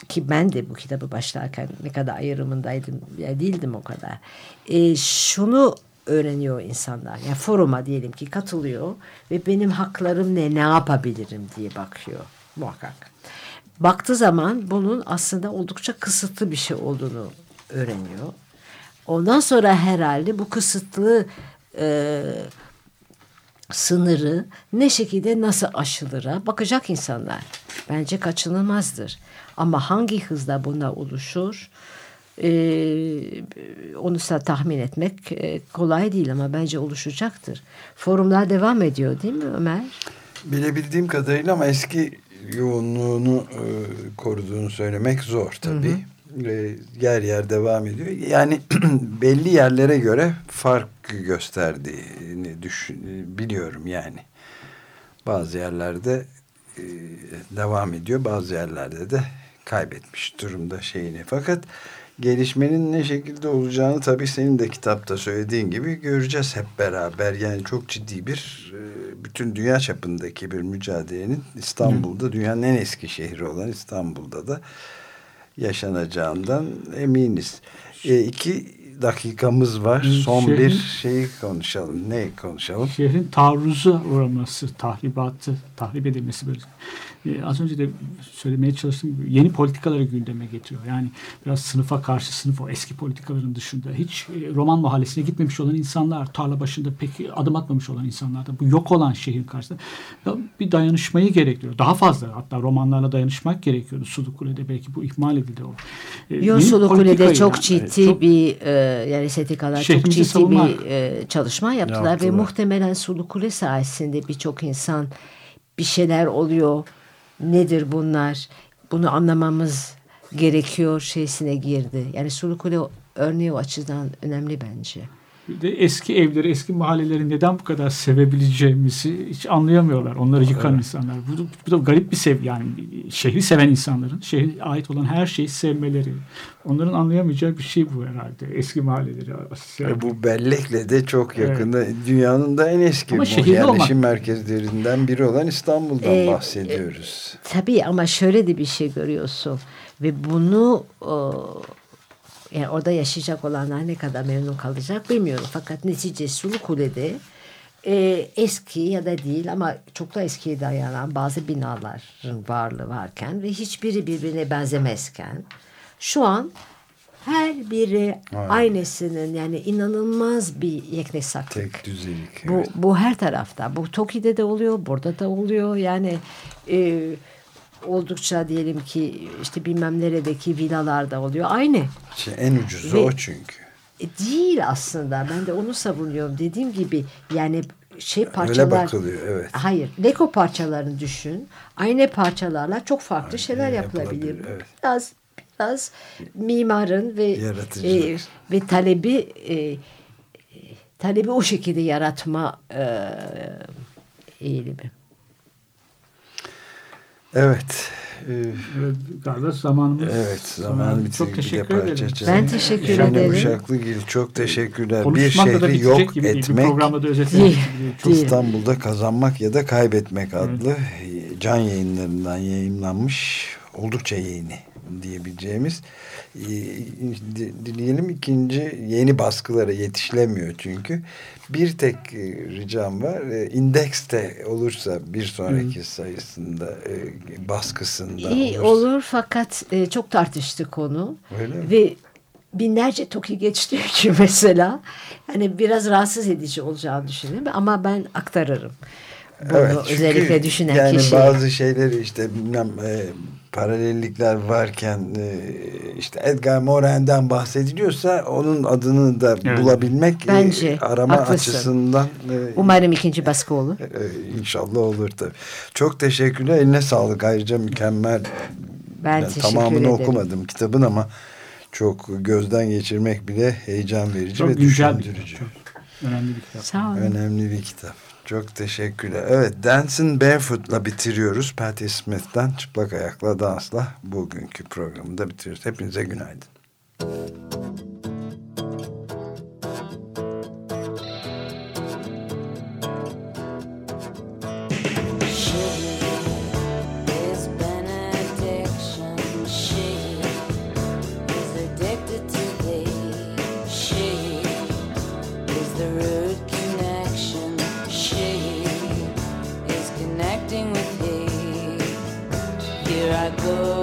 ki ben de bu kitabı başlarken ne kadar ayrımındaydım ya değildim o kadar. E, şunu öğreniyor insanlar. Yani foruma diyelim ki katılıyor ve benim haklarım ne, ne yapabilirim diye bakıyor muhakkak. Baktığı zaman bunun aslında oldukça kısıtlı bir şey olduğunu öğreniyor. Ondan sonra herhalde bu kısıtlı e, sınırı ne şekilde nasıl aşılır'a bakacak insanlar. Bence kaçınılmazdır. Ama hangi hızla buna oluşur e, onu tahmin etmek e, kolay değil ama bence oluşacaktır. Forumlar devam ediyor değil mi Ömer? Bilebildiğim kadarıyla ama eski yoğunluğunu e, koruduğunu söylemek zor tabii. E, yer yer devam ediyor. Yani belli yerlere göre fark gösterdiğini düşün, biliyorum yani. Bazı yerlerde e, devam ediyor. Bazı yerlerde de kaybetmiş durumda şeyini. Fakat gelişmenin ne şekilde olacağını tabii senin de kitapta söylediğin gibi göreceğiz hep beraber. Yani çok ciddi bir e, bütün dünya çapındaki bir mücadelenin İstanbul'da dünyanın en eski şehri olan İstanbul'da da yaşanacağından eminiz. E, iki dakikamız var. Son Şehrin- bir şeyi konuşalım. Ne konuşalım? şehrin taarruza uğraması, tahribatı, tahrip edilmesi böyle. Ee, az önce de söylemeye çalıştığım gibi yeni politikaları gündeme getiriyor. Yani biraz sınıfa karşı sınıf o eski politikaların dışında hiç e, roman mahallesine gitmemiş olan insanlar, tarla başında pek adım atmamış olan insanlar da bu yok olan şehrin karşısında ya bir dayanışmayı gerektiriyor. Daha fazla hatta romanlarla dayanışmak gerekiyordu. Sulukule'de belki bu ihmal edildi. O. Ee, yeni Yosulu Kule'de politikayı çok yani, ciddi evet, çok- bir e, yani STK'lar çok ciddi savunmak. bir e, çalışma yaptılar, ve Yaptılar. muhtemelen Sulu Kule sayesinde birçok insan bir şeyler oluyor. Nedir bunlar? Bunu anlamamız gerekiyor şeysine girdi. Yani Sulu Kule örneği o açıdan önemli bence. De eski evleri, eski mahalleleri neden bu kadar sevebileceğimizi hiç anlayamıyorlar. Onları yıkan insanlar. Bu, bu da garip bir sev yani şehri seven insanların şehre ait olan her şeyi sevmeleri. Onların anlayamayacağı bir şey bu herhalde. Eski mahalleleri. E, bu bellekle de çok yakında dünyanın da en eski Ama yerleşim olmak- merkezlerinden biri olan İstanbul'dan Ee, bahsediyoruz. Tabii ama şöyle de bir şey görüyorsun ve bunu e, yani orada yaşayacak olanlar ne kadar memnun kalacak bilmiyorum. Fakat netice Sulu Kule'de e, eski ya da değil ama çok da eskiye dayanan bazı binaların varlığı varken ve hiçbiri birbirine benzemezken şu an her biri aynısının yani inanılmaz bir yeknesaklık. Tek düzelik. Bu, evet. bu her tarafta. Bu Toki'de de oluyor, burada da oluyor. Yani e, oldukça diyelim ki işte bilmem neredeki villalarda oluyor. Aynı. Şey, en ucuzu Ve- o çünkü. E, değil aslında. Ben de onu savunuyorum. Dediğim gibi yani şey Öyle parçalar. bakılıyor evet. Hayır. Lego parçalarını düşün. Aynı parçalarla çok farklı şeyler yapılabilir, yapılabilir. evet. Biraz biraz mimarın ve e, ve talebi e, talebi o şekilde yaratma e, eğilimi. Evet. Evet, galiba zamanımız. Evet zamanı bitirdik. Çok Bir teşekkür ederim. Ben teşekkür Şahane ederim. Uşaklıgil çok teşekkürler. Bir Konuşmakla da şehri yok gibi. Bir etmek programda da özetlemek Değil. İstanbul'da kazanmak ya da kaybetmek adlı can yayınlarından yayınlanmış oldukça yeni diyebileceğimiz e, di- dileyelim ikinci yeni baskılara yetişilemiyor çünkü bir tek e, ricam var e, indekste olursa bir sonraki sayısında e, baskısında İyi olursa olur fakat çok tartıştık konu. Öyle mi? Ve binlerce toki geçti ki mesela. Hani biraz rahatsız edici olacağını düşünüyorum ama ben aktarırım. Bunu Evet, çünkü özellikle düşünen yani kişiye. bazı şeyleri işte bilmem e, paralellikler varken e, işte Edgar Morin'den bahsediliyorsa onun adını da Evet. bulabilmek e, Bence, arama haklısın. açısından e, Umarım ikinci baskı olur. e, inşallah olur tabii. Çok teşekkürler. Eline sağlık. Ayrıca mükemmel. Ben teşekkür tamamını ederim. okumadım kitabın ama çok gözden geçirmek bile heyecan verici Çok ve bir düşündürücü. kitap. Çok önemli bir kitap. Sağ olun. Önemli bir kitap. Çok teşekkürler. Evet Dancing Barefoot'la bitiriyoruz. Patti Smith'ten Çıplak Ayakla Dans'la bugünkü programı da bitiriyoruz. Hepinize günaydın. His good.